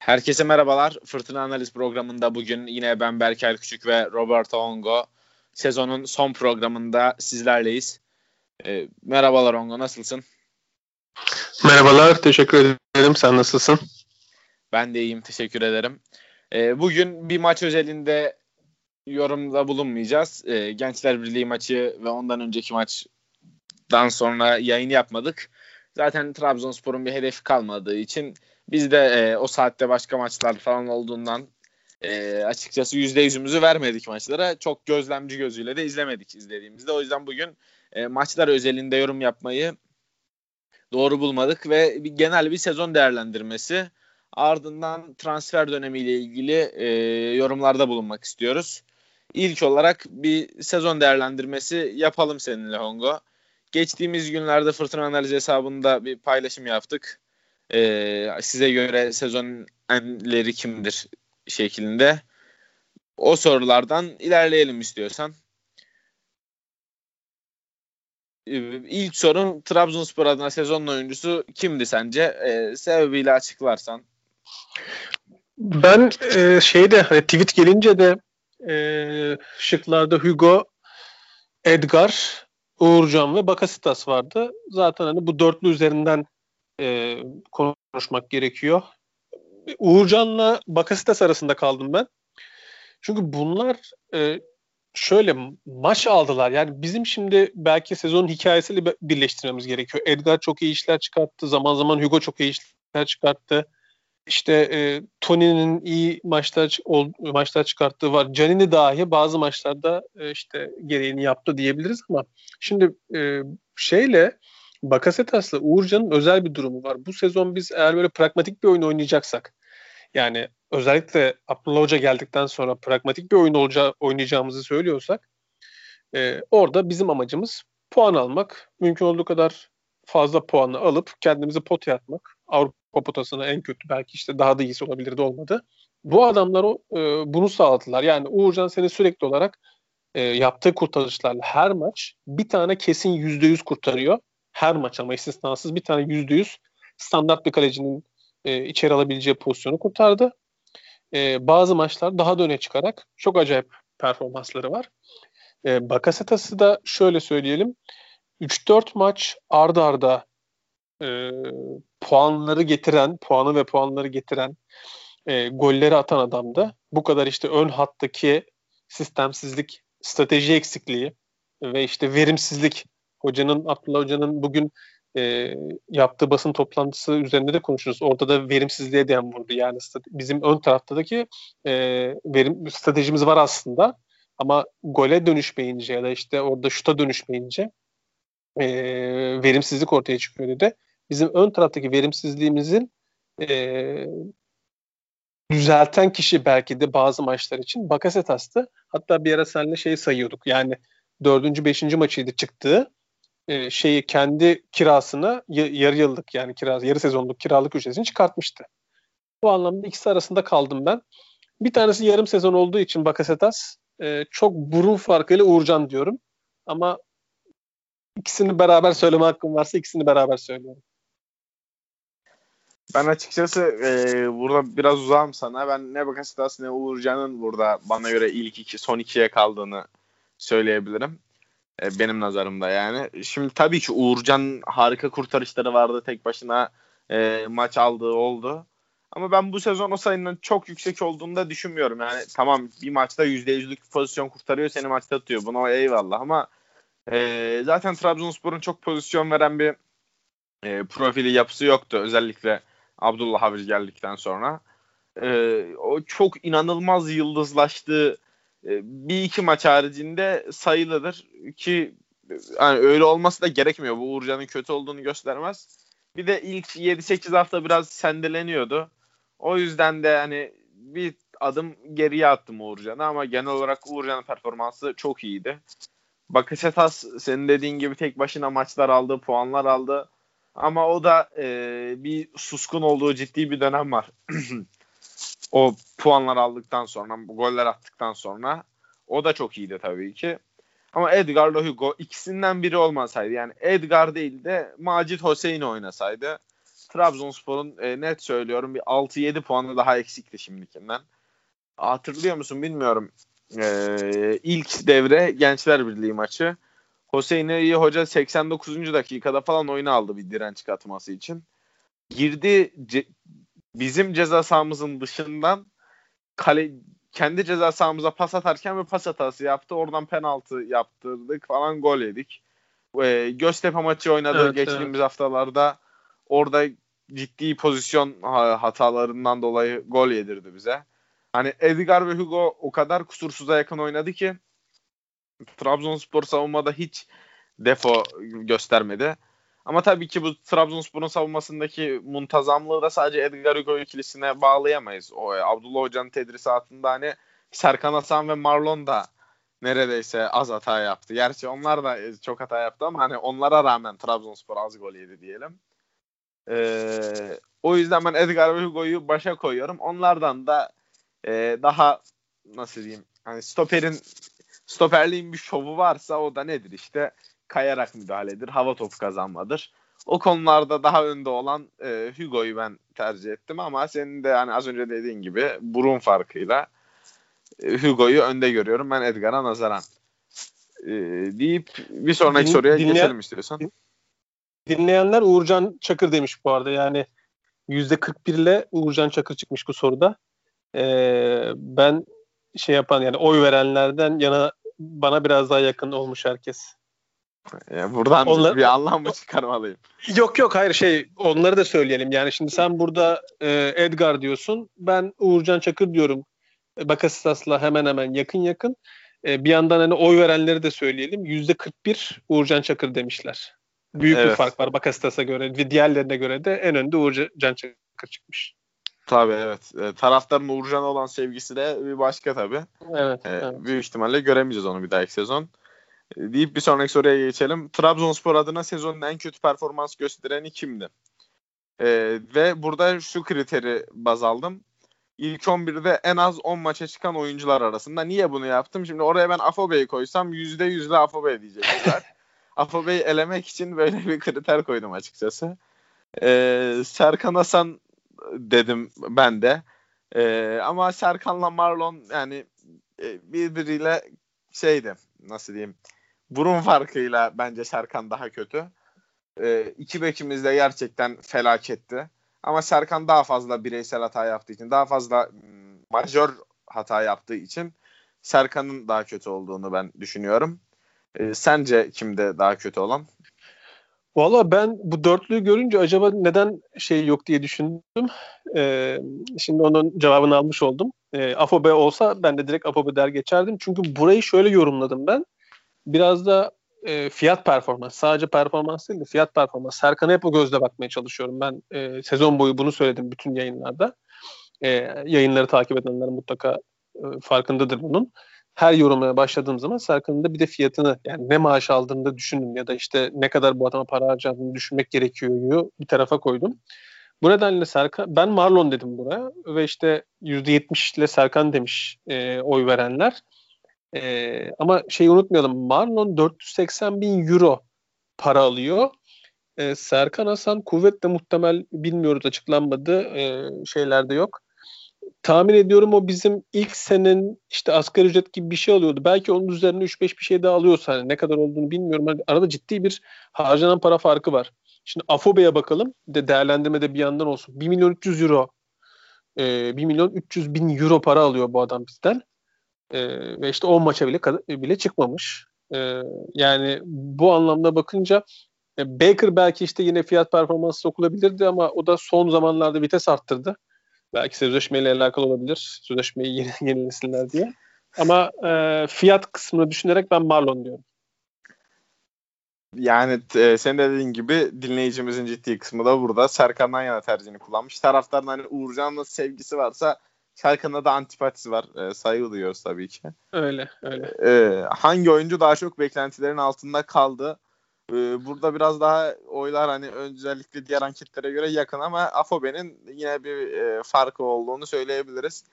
Herkese merhabalar. Fırtına Analiz programında bugün yine ben Berker Küçük ve Roberto Ongo sezonun son programında sizlerleyiz. E, merhabalar Ongo, nasılsın? Merhabalar, teşekkür ederim. Sen nasılsın? Ben de iyiyim, teşekkür ederim. E, bugün bir maç özelinde yorumda bulunmayacağız. E, Gençler Birliği maçı ve ondan önceki maçtan sonra yayın yapmadık. Zaten Trabzonspor'un bir hedefi kalmadığı için biz de e, o saatte başka maçlar falan olduğundan e, açıkçası yüzde yüzümüzü vermedik maçlara. Çok gözlemci gözüyle de izlemedik izlediğimizde. O yüzden bugün e, maçlar özelinde yorum yapmayı doğru bulmadık ve bir, genel bir sezon değerlendirmesi ardından transfer dönemiyle ilgili e, yorumlarda bulunmak istiyoruz. İlk olarak bir sezon değerlendirmesi yapalım seninle Hongo. Geçtiğimiz günlerde Fırtına Analiz hesabında bir paylaşım yaptık. Ee, size göre sezon enleri kimdir şeklinde. O sorulardan ilerleyelim istiyorsan. Ee, ilk sorun Trabzonspor adına sezonun oyuncusu kimdi sence? Ee, sebebiyle açıklarsan. Ben e, şeyde hani tweet gelince de e, şıklarda Hugo, Edgar, Uğurcan ve Bakasitas vardı. Zaten hani bu dörtlü üzerinden e, konuşmak gerekiyor. Uğurcan'la Bakasitas arasında kaldım ben. Çünkü bunlar e, şöyle maç aldılar. Yani bizim şimdi belki sezonun hikayesiyle birleştirmemiz gerekiyor. Edgar çok iyi işler çıkarttı. Zaman zaman Hugo çok iyi işler çıkarttı. İşte e, Tony'nin iyi maçlar ol, maçlar çıkarttığı var. Canini dahi bazı maçlarda e, işte gereğini yaptı diyebiliriz ama şimdi e, şeyle Bakasetas'la Uğurcan'ın özel bir durumu var. Bu sezon biz eğer böyle pragmatik bir oyun oynayacaksak yani özellikle Abdullah Hoca geldikten sonra pragmatik bir oyun olacağı, oynayacağımızı söylüyorsak e, orada bizim amacımız puan almak. Mümkün olduğu kadar fazla puanı alıp kendimizi potaya atmak. Avrupa potasına en kötü belki işte daha da iyisi olabilir de olmadı. Bu adamlar o, e, bunu sağladılar. Yani Uğurcan seni sürekli olarak e, yaptığı kurtarışlarla her maç bir tane kesin %100 kurtarıyor her maç ama istisnasız bir tane yüzde yüz standart bir kalecinin e, içeri alabileceği pozisyonu kurtardı. E, bazı maçlar daha da öne çıkarak çok acayip performansları var. E, Bakasetas'ı da şöyle söyleyelim. 3-4 maç arda arda e, puanları getiren, puanı ve puanları getiren, e, golleri atan adamdı. Bu kadar işte ön hattaki sistemsizlik, strateji eksikliği ve işte verimsizlik hocanın Abdullah Hoca'nın bugün e, yaptığı basın toplantısı üzerinde de konuşuruz. Orada da verimsizliğe dem vurdu. Yani bizim ön taraftaki e, verim stratejimiz var aslında ama gole dönüşmeyince ya da işte orada şuta dönüşmeyince e, verimsizlik ortaya çıkıyor dedi. Bizim ön taraftaki verimsizliğimizin e, düzelten kişi belki de bazı maçlar için Bakasetas'tı. Hatta bir ara seninle şey sayıyorduk. Yani dördüncü, beşinci maçıydı çıktığı e, şeyi kendi kirasını yarı yıllık yani kira yarı sezonluk kiralık ücretini çıkartmıştı. Bu anlamda ikisi arasında kaldım ben. Bir tanesi yarım sezon olduğu için Bakasetas e, çok burun farkıyla Uğurcan diyorum. Ama ikisini beraber söyleme hakkım varsa ikisini beraber söylüyorum. Ben açıkçası e, burada biraz uzağım sana. Ben ne Bakasetas ne Uğurcan'ın burada bana göre ilk iki, son ikiye kaldığını söyleyebilirim. E, benim nazarımda yani. Şimdi tabii ki Uğurcan harika kurtarışları vardı tek başına e, maç aldığı oldu. Ama ben bu sezon o sayının çok yüksek olduğunu da düşünmüyorum. Yani tamam bir maçta %100'lük pozisyon kurtarıyor seni maçta atıyor. Buna eyvallah ama e, zaten Trabzonspor'un çok pozisyon veren bir e, profili yapısı yoktu. Özellikle Abdullah Haviz geldikten sonra. E, o çok inanılmaz yıldızlaştığı e, bir iki maç haricinde sayılıdır ki yani öyle olması da gerekmiyor. Bu Uğurcan'ın kötü olduğunu göstermez. Bir de ilk 7-8 hafta biraz sendeleniyordu. O yüzden de hani bir adım geriye attım Uğurcan'a ama genel olarak Uğurcan'ın performansı çok iyiydi. Bakasetas senin dediğin gibi tek başına maçlar aldı, puanlar aldı. Ama o da e, bir suskun olduğu ciddi bir dönem var. o puanlar aldıktan sonra, goller attıktan sonra o da çok iyiydi tabii ki. Ama Edgar'la Hugo ikisinden biri olmasaydı yani Edgar değil de Macit Hüseyin oynasaydı Trabzonspor'un e, net söylüyorum bir 6-7 puanı daha eksikti şimdikinden. Hatırlıyor musun bilmiyorum. E, ilk devre Gençler Birliği maçı. Hüseyin Hoca 89. dakikada falan oyunu aldı bir direnç katması için. Girdi bizim ceza sahamızın dışından kale kendi ceza sahamıza pas atarken bir pas hatası yaptı. Oradan penaltı yaptırdık falan gol yedik. E, Göztepe maçı oynadı evet, geçtiğimiz evet. haftalarda. Orada ciddi pozisyon hatalarından dolayı gol yedirdi bize. Hani Edgar ve Hugo o kadar kusursuza yakın oynadı ki Trabzonspor savunmada hiç defo göstermedi. Ama tabii ki bu Trabzonspor'un savunmasındaki muntazamlığı da sadece Edgar Hugo ikilisine bağlayamayız. O e, Abdullah Hoca'nın tedrisatında hani Serkan Hasan ve Marlon da neredeyse az hata yaptı. Gerçi onlar da e, çok hata yaptı ama hani onlara rağmen Trabzonspor az gol yedi diyelim. Ee, o yüzden ben Edgar Hugo'yu başa koyuyorum. Onlardan da e, daha nasıl diyeyim hani stoperin stoperliğin bir şovu varsa o da nedir işte kayarak müdahaledir, hava topu kazanmadır. O konularda daha önde olan e, Hugo'yu ben tercih ettim ama senin de hani az önce dediğin gibi burun farkıyla e, Hugo'yu önde görüyorum ben Edgar'a nazaran. E, deyip bir sonraki Din, soruya dinleyen, geçelim istiyorsan. Dinleyenler Uğurcan Çakır demiş bu arada yani %41 ile Uğurcan Çakır çıkmış bu soruda. Ee, ben şey yapan yani oy verenlerden yana bana biraz daha yakın olmuş herkes. Yani buradan Onlar... bir anlam mı çıkarmalıyım? Yok yok hayır şey onları da söyleyelim. Yani şimdi sen burada e, Edgar diyorsun. Ben Uğurcan Çakır diyorum. E, Bakasitas'la hemen hemen yakın yakın. E, bir yandan hani oy verenleri de söyleyelim. Yüzde 41 Uğurcan Çakır demişler. Büyük evet. bir fark var Bakasitas'a göre ve diğerlerine göre de en önde Uğurcan Çakır çıkmış. Tabii evet. E, taraftarın Uğurcan'a olan sevgisi de bir başka tabii. Evet, e, evet. Büyük ihtimalle göremeyeceğiz onu bir dahaki sezon. Deyip bir sonraki soruya geçelim. Trabzonspor adına sezonun en kötü performans göstereni kimdi? E, ve burada şu kriteri baz aldım. İlk 11'de en az 10 maça çıkan oyuncular arasında. Niye bunu yaptım? Şimdi oraya ben Afobe'yi koysam %100'le Afobe diyecekler. Afobe'yi elemek için böyle bir kriter koydum açıkçası. Ee, Serkan Hasan dedim ben de. Ee, ama Serkan'la Marlon yani e, birbiriyle şeydi nasıl diyeyim burun farkıyla bence Serkan daha kötü. Ee, iki bekimiz de gerçekten felaketti. Ama Serkan daha fazla bireysel hata yaptığı için, daha fazla majör hata yaptığı için Serkan'ın daha kötü olduğunu ben düşünüyorum. Ee, sence kimde daha kötü olan? Valla ben bu dörtlüyü görünce acaba neden şey yok diye düşündüm. Ee, şimdi onun cevabını almış oldum. Ee, Afobe olsa ben de direkt Afobe der geçerdim. Çünkü burayı şöyle yorumladım ben. Biraz da e, fiyat performans. Sadece performans değil de fiyat performans. Serkan'a hep o gözle bakmaya çalışıyorum. Ben e, sezon boyu bunu söyledim bütün yayınlarda. E, yayınları takip edenler mutlaka e, farkındadır bunun her yorumaya başladığım zaman Serkan'ın da bir de fiyatını yani ne maaş aldığını da düşündüm ya da işte ne kadar bu adama para harcadığını düşünmek gerekiyor bir tarafa koydum. Bu nedenle Serkan ben Marlon dedim buraya ve işte %70 ile Serkan demiş e, oy verenler. E, ama şeyi unutmayalım Marlon 480 bin euro para alıyor. E, Serkan Hasan kuvvetle muhtemel bilmiyoruz açıklanmadı e, şeylerde yok tahmin ediyorum o bizim ilk senin işte asgari ücret gibi bir şey alıyordu. Belki onun üzerine 3-5 bir şey daha alıyorsa hani ne kadar olduğunu bilmiyorum. Hani arada ciddi bir harcanan para farkı var. Şimdi Afobe'ye bakalım. De değerlendirmede bir yandan olsun. 1 milyon 300 euro e, 1 milyon 300 bin euro para alıyor bu adam bizden. E, ve işte 10 maça bile bile çıkmamış. E, yani bu anlamda bakınca e, Baker belki işte yine fiyat performansı sokulabilirdi ama o da son zamanlarda vites arttırdı. Belki sözleşmeyle alakalı olabilir. Sözleşmeyi yeni, yenilesinler diye. Ama e, fiyat kısmını düşünerek ben Marlon diyorum. Yani e, sen de dediğin gibi dinleyicimizin ciddi kısmı da burada. Serkan'dan yana tercihini kullanmış. Taraftarın hani Uğurcan'la sevgisi varsa Serkan'da da antipatisi var. E, saygı duyuyoruz tabii ki. Öyle öyle. E, hangi oyuncu daha çok beklentilerin altında kaldı? Ee, burada biraz daha oylar hani özellikle diğer anketlere göre yakın ama Afobe'nin yine bir e, farkı olduğunu söyleyebiliriz.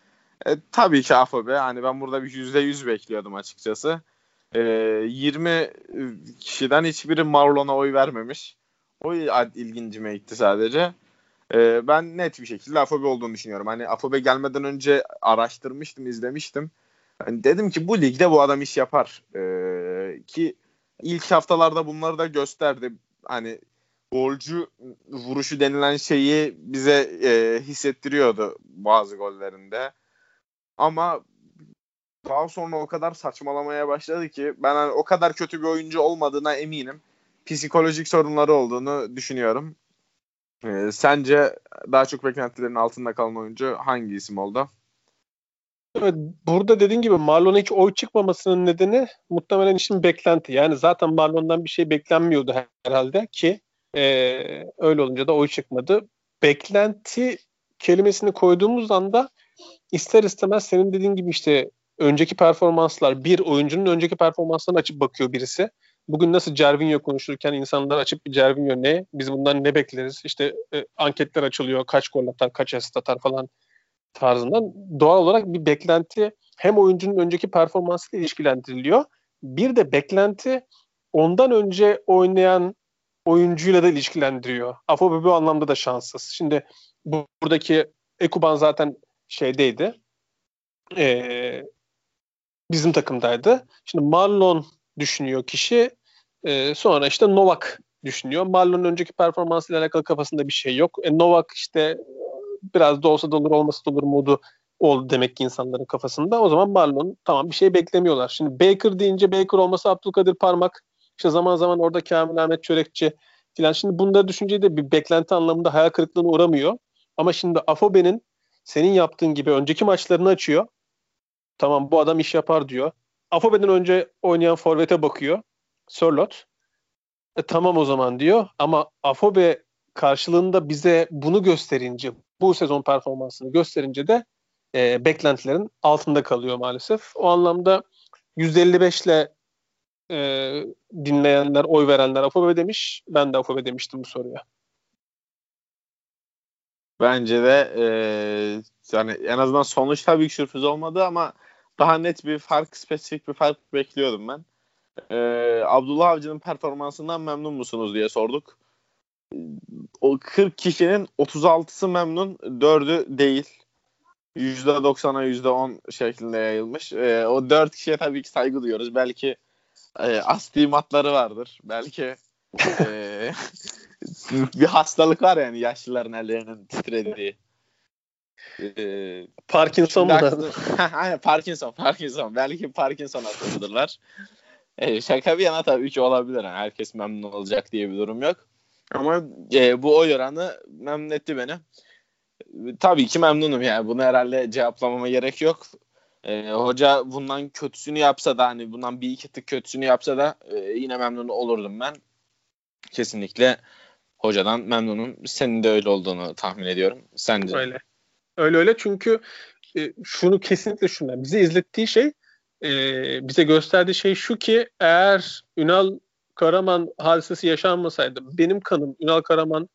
E, tabii ki Afobe. Hani ben burada bir %100 bekliyordum açıkçası. E, 20 kişiden hiçbiri Marlon'a oy vermemiş. O ilgincime gitti sadece. E, ben net bir şekilde Afobe olduğunu düşünüyorum. Hani Afobe gelmeden önce araştırmıştım, izlemiştim. Yani dedim ki bu ligde bu adam iş yapar. E, ki ilk haftalarda bunları da gösterdi. Hani golcü vuruşu denilen şeyi bize e, hissettiriyordu bazı gollerinde. Ama daha sonra o kadar saçmalamaya başladı ki ben hani o kadar kötü bir oyuncu olmadığına eminim. Psikolojik sorunları olduğunu düşünüyorum. Ee, sence daha çok beklentilerin altında kalan oyuncu hangi isim oldu? Evet, burada dediğin gibi Marlon'a hiç oy çıkmamasının nedeni muhtemelen işin beklenti. Yani zaten Marlon'dan bir şey beklenmiyordu herhalde ki e, öyle olunca da oy çıkmadı. Beklenti kelimesini koyduğumuz anda ister istemez senin dediğin gibi işte önceki performanslar bir oyuncunun önceki performanslarını açıp bakıyor birisi. Bugün nasıl Cervinho konuşurken insanlar açıp bir Cervinho ne? Biz bundan ne bekleriz? İşte e, anketler açılıyor. Kaç gol atar, kaç asist atar falan tarzından. Doğal olarak bir beklenti hem oyuncunun önceki performansıyla ilişkilendiriliyor. Bir de beklenti ondan önce oynayan oyuncuyla da ilişkilendiriyor. Afobe bu anlamda da şanssız. Şimdi bu, buradaki Ekuban zaten şeydeydi. Ee, bizim takımdaydı. Şimdi Marlon düşünüyor kişi. E, sonra işte Novak düşünüyor. Marlon'un önceki performansıyla alakalı kafasında bir şey yok. E, Novak işte biraz da olsa da olur olmasa da olur modu oldu demek ki insanların kafasında. O zaman Marlon tamam bir şey beklemiyorlar. Şimdi Baker deyince Baker olmasa Abdülkadir Parmak işte zaman zaman orada Kamil Ahmet Çörekçi filan. Şimdi bunları düşünce de bir beklenti anlamında hayal kırıklığına uğramıyor. Ama şimdi Afobe'nin senin yaptığın gibi önceki maçlarını açıyor. Tamam bu adam iş yapar diyor. Afobe'den önce oynayan forvete bakıyor. Sörlot. E, tamam o zaman diyor. Ama Afobe karşılığında bize bunu gösterince, bu sezon performansını gösterince de e, beklentilerin altında kalıyor maalesef. O anlamda 155 ile e, dinleyenler, oy verenler Afobe demiş. Ben de Afobe demiştim bu soruya. Bence de e, yani en azından sonuç tabii ki sürpriz olmadı ama daha net bir fark, spesifik bir fark bekliyordum ben. Ee, Abdullah Avcı'nın performansından memnun musunuz diye sorduk. O 40 kişinin 36'sı memnun, 4'ü değil. %90'a %10 şeklinde yayılmış. Ee, o 4 kişiye tabii ki saygı duyuyoruz. Belki e, astigmatları vardır. Belki e, bir hastalık var yani yaşlıların ellerinin titrediği. Ee, Parkinson mu? Aynen Parkinson, Parkinson. Belki Parkinson hastasıdırlar. Ee, şaka bir yana tabii 3 olabilir. Yani herkes memnun olacak diye bir durum yok. Ama e, bu oy oranı memnun etti beni. Tabii ki memnunum yani. Bunu herhalde cevaplamama gerek yok. E, hoca bundan kötüsünü yapsa da hani bundan bir iki tık kötüsünü yapsa da e, yine memnun olurdum ben. Kesinlikle hocadan memnunum. Senin de öyle olduğunu tahmin ediyorum. Sence? Öyle. Öyle öyle çünkü e, şunu kesinlikle şundan bize izlettiği şey e, bize gösterdiği şey şu ki eğer Ünal Karaman hadisesi yaşanmasaydı benim kanım Ünal Karaman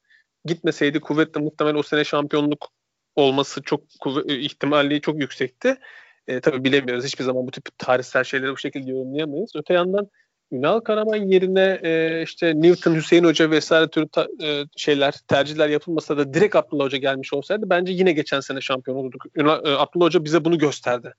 gitmeseydi kuvvetle muhtemelen o sene şampiyonluk olması çok kuvvet, ihtimalli çok yüksekti. E, tabii bilemiyoruz. Hiçbir zaman bu tip tarihsel şeyleri bu şekilde yorumlayamayız. Öte yandan Ünal Karaman yerine e, işte Newton, Hüseyin Hoca vesaire türü ta, e, şeyler, tercihler yapılmasa da direkt Abdullah Hoca gelmiş olsaydı bence yine geçen sene şampiyon olurduk. Ünal, e, Abdullah Hoca bize bunu gösterdi.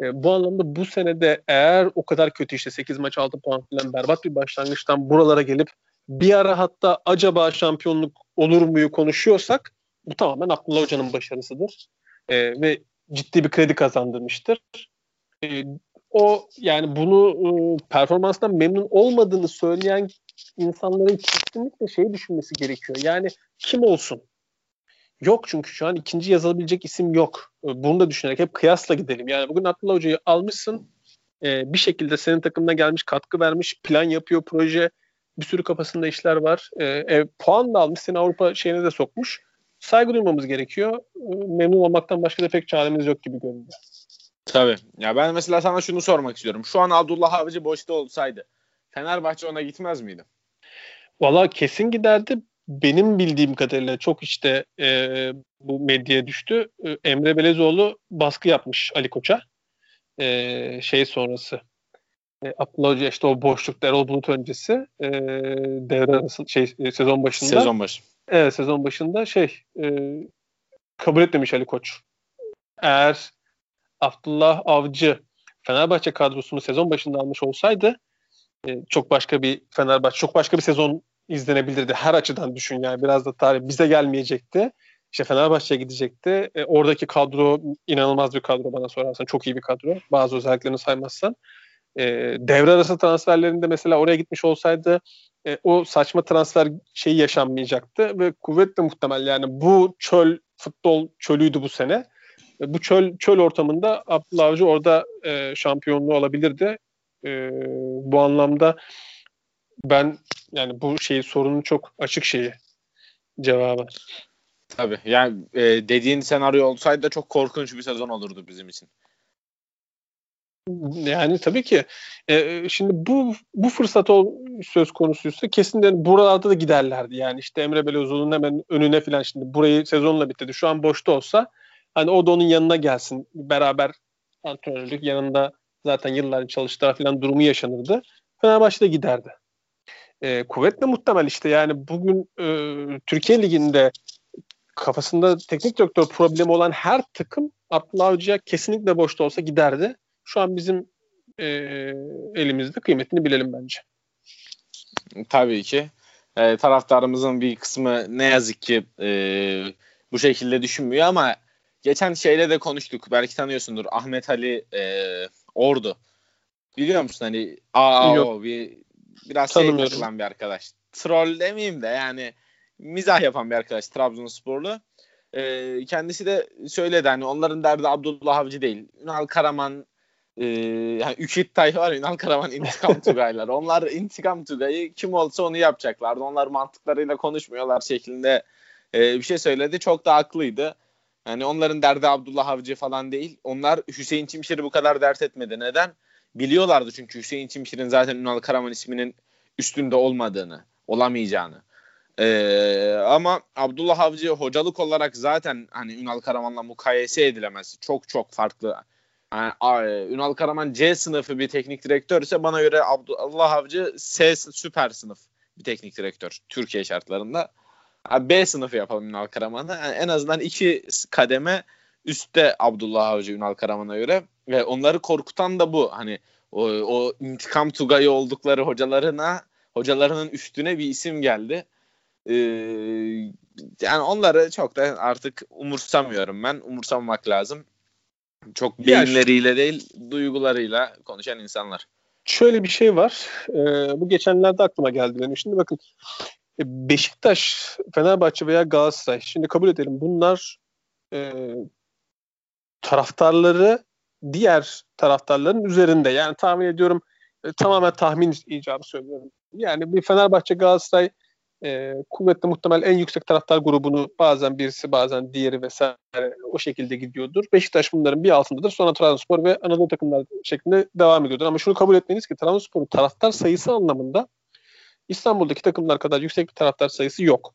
E, bu anlamda bu senede eğer o kadar kötü işte 8 maç 6 puan falan berbat bir başlangıçtan buralara gelip bir ara hatta acaba şampiyonluk olur muyu konuşuyorsak bu tamamen Abdullah Hoca'nın başarısıdır. E, ve ciddi bir kredi kazandırmıştır. E, o yani bunu e, performanstan memnun olmadığını söyleyen insanların kesinlikle şey düşünmesi gerekiyor. Yani kim olsun? Yok çünkü şu an ikinci yazılabilecek isim yok. E, bunu da düşünerek hep kıyasla gidelim. Yani bugün Abdullah Hoca'yı almışsın. E, bir şekilde senin takımına gelmiş, katkı vermiş, plan yapıyor, proje. Bir sürü kafasında işler var. E, e, puan da almış, seni Avrupa şeyine de sokmuş. Saygı duymamız gerekiyor. E, memnun olmaktan başka da pek çaremiz yok gibi görünüyor. Tabii. Ya ben mesela sana şunu sormak istiyorum. Şu an Abdullah Avcı boşta olsaydı Fenerbahçe ona gitmez miydi? Valla kesin giderdi. Benim bildiğim kadarıyla çok işte e, bu medyaya düştü. E, Emre Belezoğlu baskı yapmış Ali Koç'a. E, şey sonrası. E, Abdullah Hoca işte o boşluk Erol Bulut öncesi e, devre arası şey e, sezon başında. Sezon başı. Evet sezon başında şey e, kabul etmemiş Ali Koç. Eğer Abdullah Avcı Fenerbahçe kadrosunu sezon başında almış olsaydı e, çok başka bir Fenerbahçe, çok başka bir sezon izlenebilirdi. Her açıdan düşün yani biraz da tarih bize gelmeyecekti. İşte Fenerbahçe'ye gidecekti. E, oradaki kadro inanılmaz bir kadro bana sorarsan. Çok iyi bir kadro. Bazı özelliklerini saymazsan. E, devre arası transferlerinde mesela oraya gitmiş olsaydı e, o saçma transfer şeyi yaşanmayacaktı ve kuvvetle muhtemel yani bu çöl futbol çölüydü bu sene. E, bu çöl çöl ortamında Abdullah Avcı orada e, şampiyonluğu alabilirdi. E, bu anlamda ben yani bu şeyi sorunun çok açık şeyi cevabı. Tabii. Yani e, dediğin senaryo olsaydı da çok korkunç bir sezon olurdu bizim için. Yani tabii ki. E, şimdi bu bu fırsat ol, söz konusuysa kesin buralarda da giderlerdi. Yani işte Emre Belözoğlu'nun hemen önüne falan şimdi burayı sezonla bitirdi. Şu an boşta olsa hani o da onun yanına gelsin. Beraber antrenörlük yanında zaten yıllarca çalıştığı falan durumu yaşanırdı. Fenerbahçe'de giderdi. E, kuvvetle muhtemel işte yani bugün e, Türkiye Ligi'nde kafasında teknik direktör problemi olan her takım Abdullah Avcı'ya kesinlikle boşta olsa giderdi. Şu an bizim e, elimizde kıymetini bilelim bence. Tabii ki. E, taraftarımızın bir kısmı ne yazık ki e, bu şekilde düşünmüyor ama geçen şeyle de konuştuk. Belki tanıyorsundur. Ahmet Ali e, Ordu. Biliyor musun hani AAO bir biraz şey takılan bir arkadaş. Troll demeyeyim de yani mizah yapan bir arkadaş Trabzonsporlu. Ee, kendisi de söyledi hani onların derdi Abdullah Avcı değil. Ünal Karaman e, yani Ükit Tayfa var Ünal Karaman intikam Tugaylar. Onlar intikam Tugay'ı kim olsa onu yapacaklardı. Onlar mantıklarıyla konuşmuyorlar şeklinde e, bir şey söyledi. Çok da haklıydı. Yani onların derdi Abdullah Avcı falan değil. Onlar Hüseyin Çimşir'i bu kadar dert etmedi. Neden? Biliyorlardı çünkü Hüseyin Çimşir'in zaten Ünal Karaman isminin üstünde olmadığını, olamayacağını. Ee, ama Abdullah Avcı hocalık olarak zaten hani Ünal Karaman'la mukayese edilemez. Çok çok farklı. Yani, Ünal Karaman C sınıfı bir teknik direktör ise bana göre Abdullah Avcı S süper sınıf bir teknik direktör Türkiye şartlarında. B sınıfı yapalım Ünal Karaman'ı. Yani en azından iki kademe üstte Abdullah Avcı Ünal Karaman'a göre ve onları korkutan da bu. Hani o, o intikam tugayı oldukları hocalarına hocalarının üstüne bir isim geldi. Ee, yani onları çok da artık umursamıyorum ben. Umursamamak lazım. Çok beyinleriyle değil, duygularıyla konuşan insanlar. Şöyle bir şey var. Ee, bu geçenlerde aklıma geldi benim. Şimdi bakın e, Beşiktaş, Fenerbahçe veya Galatasaray. Şimdi kabul edelim bunlar e, taraftarları diğer taraftarların üzerinde. Yani tahmin ediyorum e, tamamen tahmin icabı söylüyorum. Yani bir Fenerbahçe Galatasaray e, kuvvetle muhtemel en yüksek taraftar grubunu bazen birisi bazen diğeri vesaire o şekilde gidiyordur. Beşiktaş bunların bir altındadır. Sonra Trabzonspor ve Anadolu takımlar şeklinde devam ediyordur. Ama şunu kabul etmeniz ki Trabzonspor'un taraftar sayısı anlamında İstanbul'daki takımlar kadar yüksek bir taraftar sayısı yok.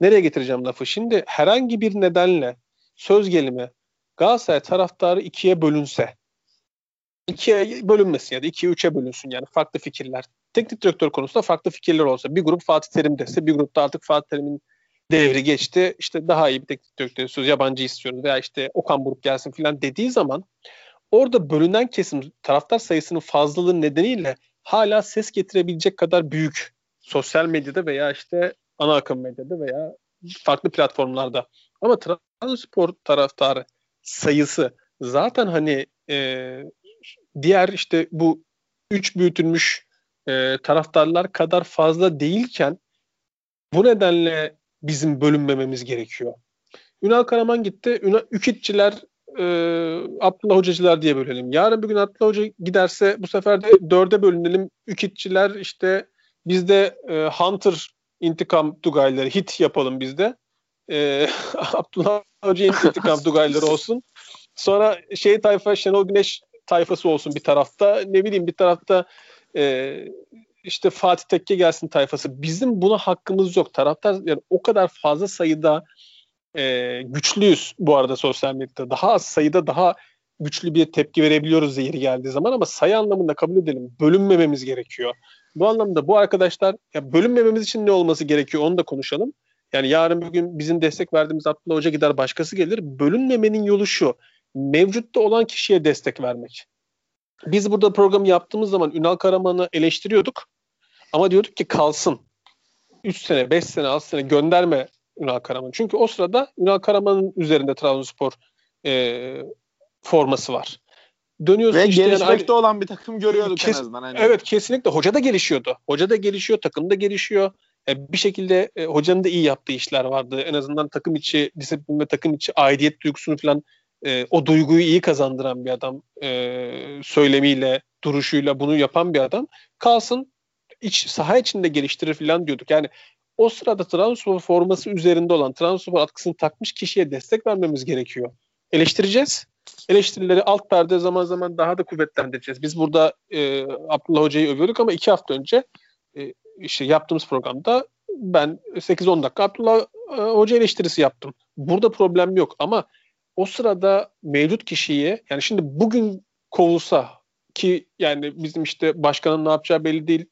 Nereye getireceğim lafı? Şimdi herhangi bir nedenle söz gelimi Galatasaray taraftarı ikiye bölünse ikiye bölünmesin ya da ikiye üçe bölünsün yani farklı fikirler. Teknik direktör konusunda farklı fikirler olsa bir grup Fatih Terim dese bir grupta artık Fatih Terim'in devri geçti. İşte daha iyi bir teknik direktör istiyoruz, yabancı istiyoruz veya işte Okan Buruk gelsin falan dediği zaman orada bölünen kesim taraftar sayısının fazlalığı nedeniyle hala ses getirebilecek kadar büyük sosyal medyada veya işte ana akım medyada veya farklı platformlarda. Ama Trabzonspor taraftarı sayısı zaten hani e, diğer işte bu üç büyütülmüş e, taraftarlar kadar fazla değilken bu nedenle bizim bölünmememiz gerekiyor. Ünal Karaman gitti. Ünal, Ükitçiler, e, Abdullah Hocacılar diye bölelim. Yarın bir gün Abdullah Hoca giderse bu sefer de dörde bölünelim. Ükitçiler işte bizde e, Hunter intikam Tugayları hit yapalım bizde. E, Abdullah Hoca intikam Tugayları olsun. Sonra şey tayfa Şenol Güneş tayfası olsun bir tarafta. Ne bileyim bir tarafta e, işte Fatih Tekke gelsin tayfası. Bizim buna hakkımız yok. Taraftar yani o kadar fazla sayıda e, güçlüyüz bu arada sosyal medyada. Daha az sayıda daha güçlü bir tepki verebiliyoruz yeri geldiği zaman ama sayı anlamında kabul edelim. Bölünmememiz gerekiyor. Bu anlamda bu arkadaşlar ya bölünmememiz için ne olması gerekiyor onu da konuşalım. Yani yarın bugün bizim destek verdiğimiz Abdullah Hoca gider başkası gelir. Bölünmemenin yolu şu. Mevcutta olan kişiye destek vermek. Biz burada programı yaptığımız zaman Ünal Karaman'ı eleştiriyorduk. Ama diyorduk ki kalsın. 3 sene, 5 sene, 6 sene gönderme Ünal Karaman. Çünkü o sırada Ünal Karaman'ın üzerinde Trabzonspor e, forması var. Dönüyorsun Ve işte gelişmekte yani, olan bir takım görüyorduk kes, en azından. Hani. Evet kesinlikle. Hoca da gelişiyordu. Hoca da gelişiyor, takım da gelişiyor. E, bir şekilde e, hocanın da iyi yaptığı işler vardı. En azından takım içi disiplin ve takım içi aidiyet duygusunu falan e, o duyguyu iyi kazandıran bir adam. E, söylemiyle, duruşuyla bunu yapan bir adam. Kalsın iç saha içinde geliştirir falan diyorduk. Yani o sırada Trabzonspor forması üzerinde olan Trabzonspor atkısını takmış kişiye destek vermemiz gerekiyor. Eleştireceğiz. Eleştirileri alt perde zaman zaman daha da kuvvetlendireceğiz. Biz burada e, Abdullah Hoca'yı övüyorduk ama iki hafta önce e, işte yaptığımız programda ben 8-10 dakika Abdullah e, Hoca eleştirisi yaptım. Burada problem yok ama o sırada mevcut kişiyi yani şimdi bugün kovulsa ki yani bizim işte başkanın ne yapacağı belli değil.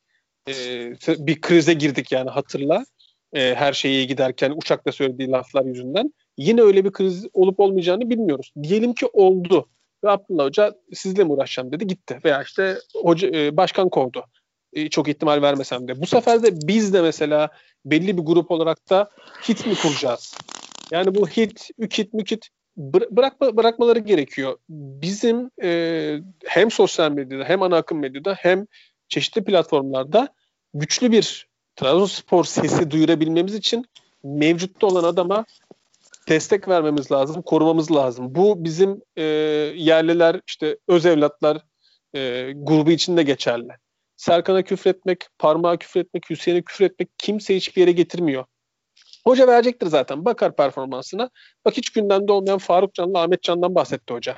Ee, bir krize girdik yani hatırla. Ee, her şey giderken uçakta söylediği laflar yüzünden. Yine öyle bir kriz olup olmayacağını bilmiyoruz. Diyelim ki oldu. Ve Abdullah Hoca sizle mi uğraşacağım dedi gitti. Veya işte hoca, e, başkan kovdu. E, çok ihtimal vermesem de. Bu sefer de biz de mesela belli bir grup olarak da hit mi kuracağız? Yani bu hit, ükit, mükit bırakma, bırakmaları gerekiyor. Bizim e, hem sosyal medyada hem ana akım medyada hem çeşitli platformlarda güçlü bir Trabzonspor sesi duyurabilmemiz için mevcutta olan adama destek vermemiz lazım, korumamız lazım. Bu bizim e, yerliler, işte öz evlatlar e, grubu için de geçerli. Serkan'a küfretmek, parmağa küfretmek, Hüseyin'e küfretmek kimse hiçbir yere getirmiyor. Hoca verecektir zaten. Bakar performansına. Bak hiç gündemde olmayan Faruk Can'la Ahmet Can'dan bahsetti hoca.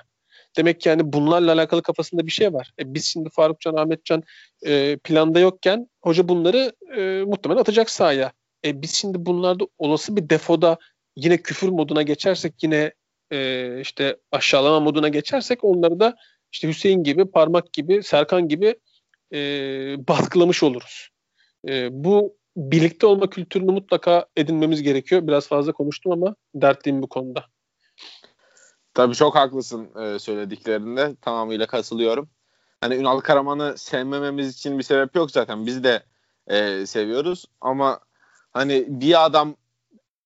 Demek ki yani bunlarla alakalı kafasında bir şey var. E biz şimdi Faruk Can, Ahmet Can e, planda yokken hoca bunları e, muhtemelen atacak sahaya. E biz şimdi bunlarda olası bir defoda yine küfür moduna geçersek yine e, işte aşağılama moduna geçersek onları da işte Hüseyin gibi, Parmak gibi, Serkan gibi e, baskılamış oluruz. E, bu birlikte olma kültürünü mutlaka edinmemiz gerekiyor. Biraz fazla konuştum ama dertliyim bu konuda. Tabii çok haklısın e, söylediklerinde. Tamamıyla katılıyorum. Hani Ünal Karaman'ı sevmememiz için bir sebep yok zaten. Biz de e, seviyoruz ama hani bir adam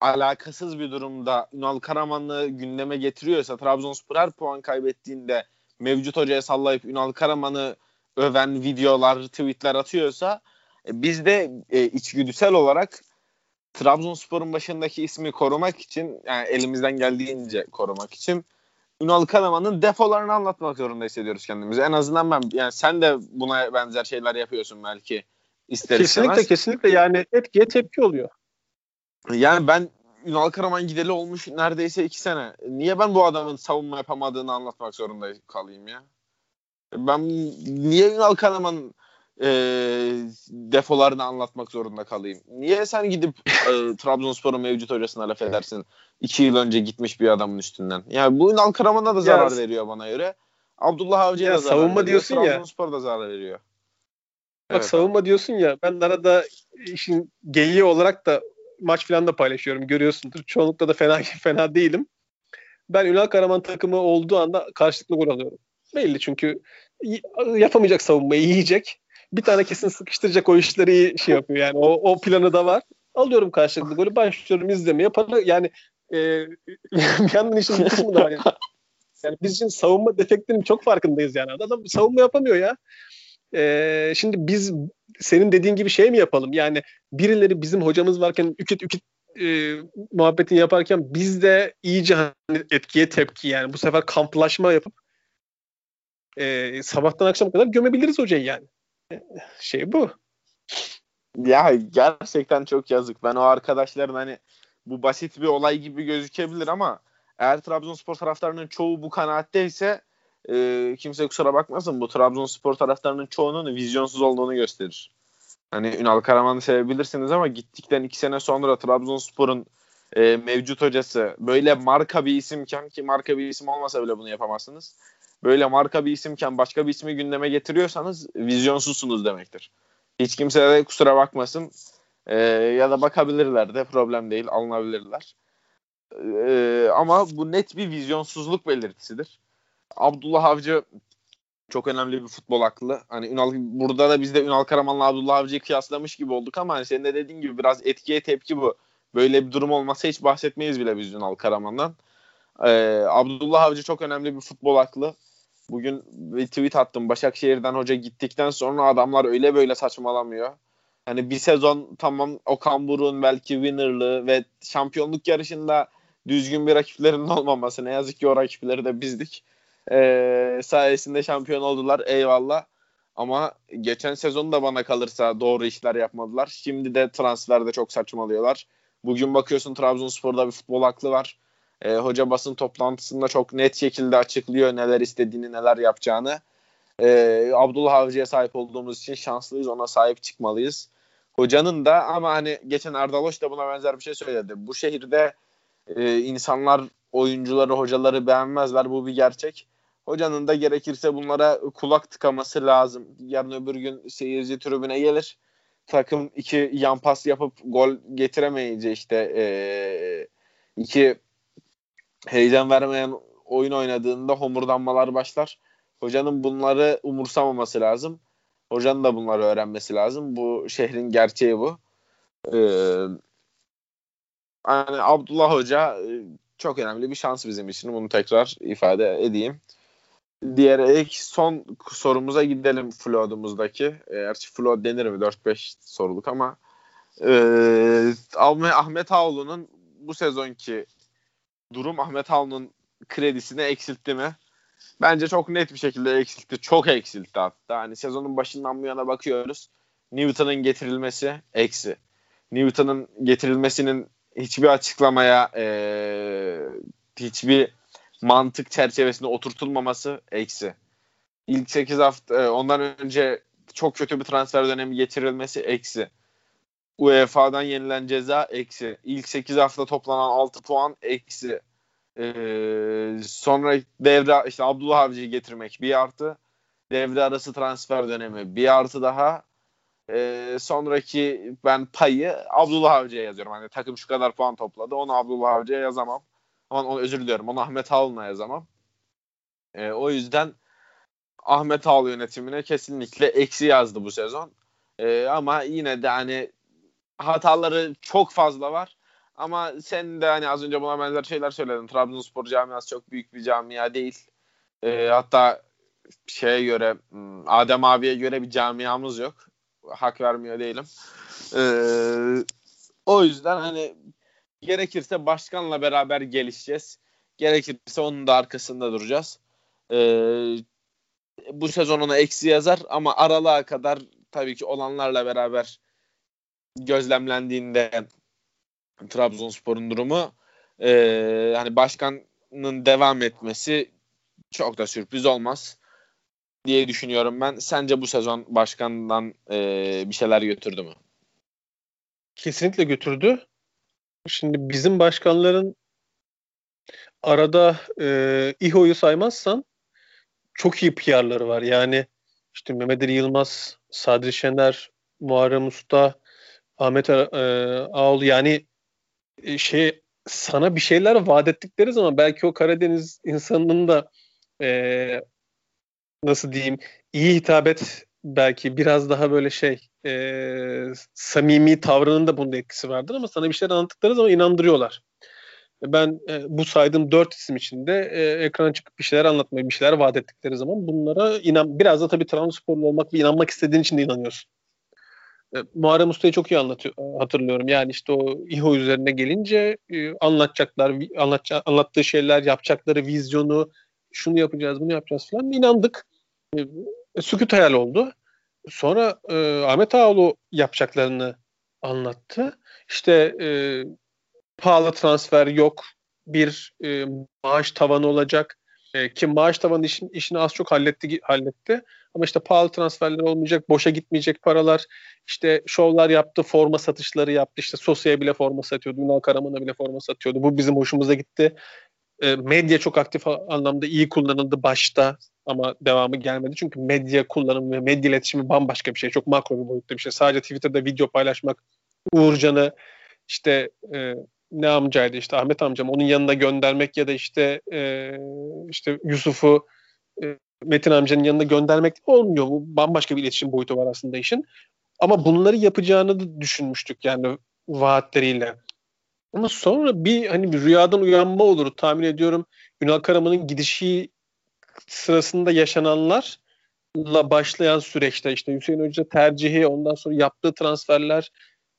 alakasız bir durumda Ünal Karaman'ı gündeme getiriyorsa Trabzonspor her puan kaybettiğinde mevcut hocaya sallayıp Ünal Karaman'ı öven videolar, tweetler atıyorsa e, biz de e, içgüdüsel olarak Trabzonspor'un başındaki ismi korumak için yani elimizden geldiğince korumak için Ünal Karaman'ın defolarını anlatmak zorunda hissediyoruz kendimizi. En azından ben yani sen de buna benzer şeyler yapıyorsun belki ister Kesinlikle istemez. kesinlikle yani etkiye tepki oluyor. Yani ben Ünal Karaman gideli olmuş neredeyse iki sene. Niye ben bu adamın savunma yapamadığını anlatmak zorunda kalayım ya? Ben niye Ünal Karaman e, defolarını anlatmak zorunda kalayım? Niye sen gidip e, Trabzonspor'un mevcut hocasına laf edersin? iki yıl önce gitmiş bir adamın üstünden. Yani bu Ünal Karaman'a da zarar ya, veriyor bana göre. Abdullah Avcı'ya da zarar savunma veriyor. diyorsun Trabzonspor da zarar veriyor. Bak evet, savunma diyorsun ya ben arada işin geyiği olarak da maç falan da paylaşıyorum görüyorsundur. Çoğunlukla da fena fena değilim. Ben Ünal Karaman takımı olduğu anda karşılıklı gol alıyorum. Belli çünkü yapamayacak savunmayı yiyecek. Bir tane kesin sıkıştıracak o işleri şey yapıyor yani. O, o planı da var. Alıyorum karşılıklı golü başlıyorum izlemeye. Para, yani e, bir yandan işin kısmı da var yani. yani biz için savunma defektinin çok farkındayız yani. Adam savunma yapamıyor ya. Ee, şimdi biz senin dediğin gibi şey mi yapalım? Yani birileri bizim hocamız varken ükit ükit e, muhabbetini yaparken biz de iyice hani etkiye tepki yani bu sefer kamplaşma yapıp e, sabahtan akşama kadar gömebiliriz hocayı yani. Şey bu. Ya gerçekten çok yazık. Ben o arkadaşların hani bu basit bir olay gibi gözükebilir ama eğer Trabzonspor taraftarının çoğu bu kanaatteyse e, kimse kusura bakmasın bu Trabzonspor taraftarının çoğunun vizyonsuz olduğunu gösterir. Hani Ünal Karaman'ı sevebilirsiniz ama gittikten iki sene sonra Trabzonspor'un e, mevcut hocası böyle marka bir isimken ki marka bir isim olmasa bile bunu yapamazsınız. Böyle marka bir isimken başka bir ismi gündeme getiriyorsanız vizyonsuzsunuz demektir. Hiç kimse de kusura bakmasın E, ya da bakabilirler de problem değil alınabilirler. E, ama bu net bir vizyonsuzluk belirtisidir. Abdullah Avcı çok önemli bir futbol aklı. Hani Ünal burada da biz de Ünal Karaman'la Abdullah Avcı'yı kıyaslamış gibi olduk ama hani senin de dediğin gibi biraz etkiye tepki bu. Böyle bir durum olmasa hiç bahsetmeyiz bile biz Ünal Karaman'dan. Ee, Abdullah Avcı çok önemli bir futbol aklı. Bugün bir tweet attım. Başakşehir'den hoca gittikten sonra adamlar öyle böyle saçmalamıyor. Hani bir sezon tamam Okan Buruk'un belki winnerlığı ve şampiyonluk yarışında düzgün bir rakiplerinin olmaması. Ne yazık ki o rakipleri de bizdik. Ee, sayesinde şampiyon oldular. Eyvallah. Ama geçen sezon da bana kalırsa doğru işler yapmadılar. Şimdi de transferde çok saçmalıyorlar. Bugün bakıyorsun Trabzonspor'da bir futbol aklı var. E, hoca basın toplantısında çok net şekilde açıklıyor neler istediğini, neler yapacağını. E, Abdullah Avcı'ya sahip olduğumuz için şanslıyız. Ona sahip çıkmalıyız. Hocanın da ama hani geçen Erdal Hoş da buna benzer bir şey söyledi. Bu şehirde e, insanlar oyuncuları, hocaları beğenmezler. Bu bir gerçek. Hocanın da gerekirse bunlara kulak tıkaması lazım. Yarın öbür gün seyirci tribüne gelir. Takım iki yan pas yapıp gol getiremeyince işte e, iki heyecan vermeyen oyun oynadığında homurdanmalar başlar. Hocanın bunları umursamaması lazım. Hocanın da bunları öğrenmesi lazım. Bu şehrin gerçeği bu. Ee, yani Abdullah Hoca e, çok önemli bir şans bizim için. Bunu tekrar ifade edeyim. Diğer ilk son sorumuza gidelim Flood'umuzdaki. Gerçi Flood denir mi? 4-5 soruluk ama e, Ahmet Ağoğlu'nun bu sezonki durum Ahmet Havlu'nun kredisini eksiltti mi? Bence çok net bir şekilde eksiltti. Çok eksiltti hatta. Hani sezonun başından bu yana bakıyoruz. Newton'ın getirilmesi eksi. Newton'ın getirilmesinin hiçbir açıklamaya e, hiçbir mantık çerçevesinde oturtulmaması eksi. İlk 8 hafta e, ondan önce çok kötü bir transfer dönemi getirilmesi eksi. UEFA'dan yenilen ceza eksi. İlk 8 hafta toplanan 6 puan eksi. Ee, sonra devre işte Abdullah Avcı'yı getirmek bir artı. Devre arası transfer dönemi bir artı daha. Ee, sonraki ben payı Abdullah Avcı'ya yazıyorum. Hani takım şu kadar puan topladı. Onu Abdullah Avcı'ya yazamam. Ama onu özür diliyorum. Onu Ahmet Ağol'una yazamam. Ee, o yüzden Ahmet Ağol yönetimine kesinlikle eksi yazdı bu sezon. Ee, ama yine de hani hataları çok fazla var. Ama sen de hani az önce buna benzer şeyler söyledin. Trabzonspor camiası çok büyük bir camia değil. E, hatta şeye göre hmm, Adem abiye göre bir camiamız yok. Hak vermiyor değilim. E, o yüzden hani gerekirse başkanla beraber gelişeceğiz. Gerekirse onun da arkasında duracağız. E, bu sezon ona eksi yazar ama aralığa kadar tabii ki olanlarla beraber gözlemlendiğinde Trabzonspor'un durumu e, hani başkanın devam etmesi çok da sürpriz olmaz diye düşünüyorum ben. Sence bu sezon başkandan e, bir şeyler götürdü mü? Kesinlikle götürdü. Şimdi bizim başkanların arada e, İHO'yu saymazsan çok iyi PR'ları var. Yani işte Mehmet Ali Yılmaz, Sadri Şener, Muharrem Usta, Ahmet e, Ağol yani e, şey sana bir şeyler vaat ettikleri zaman belki o Karadeniz insanının da e, nasıl diyeyim iyi hitabet belki biraz daha böyle şey e, samimi tavrının da bunun etkisi vardır ama sana bir şeyler anlattıkları zaman inandırıyorlar. Ben e, bu saydığım dört isim içinde e, ekrana çıkıp bir şeyler anlatmayı, bir şeyler vaat ettikleri zaman bunlara inan biraz da tabii Trabzonsporlu olmak ve inanmak istediğin için de inanıyorsun. E, Muharrem Usta'yı çok iyi anlatıyor, hatırlıyorum. Yani işte o İHO üzerine gelince e, anlatacaklar, anlattığı şeyler, yapacakları vizyonu, şunu yapacağız, bunu yapacağız falan inandık. E, e, sükut hayal oldu. Sonra e, Ahmet Ağoğlu yapacaklarını anlattı. İşte e, pahalı transfer yok, bir e, maaş tavanı olacak. E, ki maaş tavanı işin, işini az çok halletti halletti. Ama işte pahalı transferler olmayacak, boşa gitmeyecek paralar. İşte şovlar yaptı, forma satışları yaptı. İşte Sosya'ya bile forma satıyordu, Ünal Karaman'a bile forma satıyordu. Bu bizim hoşumuza gitti. E, medya çok aktif anlamda iyi kullanıldı başta ama devamı gelmedi. Çünkü medya kullanımı ve medya iletişimi bambaşka bir şey. Çok makro bir boyutta bir şey. Sadece Twitter'da video paylaşmak Uğurcan'ı işte e, ne amcaydı işte Ahmet amcam onun yanına göndermek ya da işte e, işte Yusuf'u e, Metin amcanın yanına göndermek olmuyor. Bu bambaşka bir iletişim boyutu var aslında işin. Ama bunları yapacağını da düşünmüştük yani vaatleriyle. Ama sonra bir hani bir rüyadan uyanma olur tahmin ediyorum. Ünal Karaman'ın gidişi sırasında yaşananlarla başlayan süreçte işte Hüseyin Hoca tercihi, ondan sonra yaptığı transferler,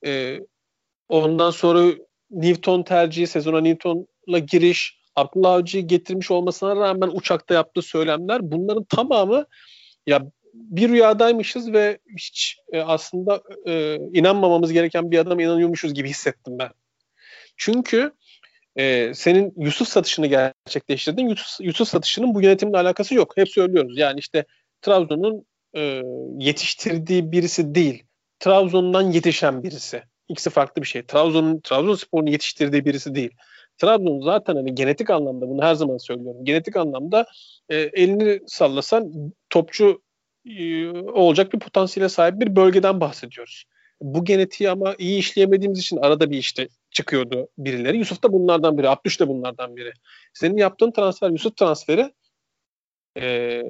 e, ondan sonra Newton tercihi, sezona Newton'la giriş, Abdullah Avcı'yı getirmiş olmasına rağmen uçakta yaptığı söylemler bunların tamamı ya bir rüyadaymışız ve hiç e, aslında e, inanmamamız gereken bir adama inanıyormuşuz gibi hissettim ben. Çünkü e, senin Yusuf satışını gerçekleştirdin. Yusuf, Yusuf satışının bu yönetimle alakası yok. Hep söylüyoruz. Yani işte Trabzon'un e, yetiştirdiği birisi değil. Trabzon'dan yetişen birisi. İkisi farklı bir şey. Trabzon'un Trabzonspor'un yetiştirdiği birisi değil. Trabzon zaten hani genetik anlamda bunu her zaman söylüyorum. Genetik anlamda e, elini sallasan topçu e, olacak bir potansiyele sahip bir bölgeden bahsediyoruz. Bu genetiği ama iyi işleyemediğimiz için arada bir işte çıkıyordu birileri. Yusuf da bunlardan biri. Abdüş de bunlardan biri. Senin yaptığın transfer Yusuf transferi e,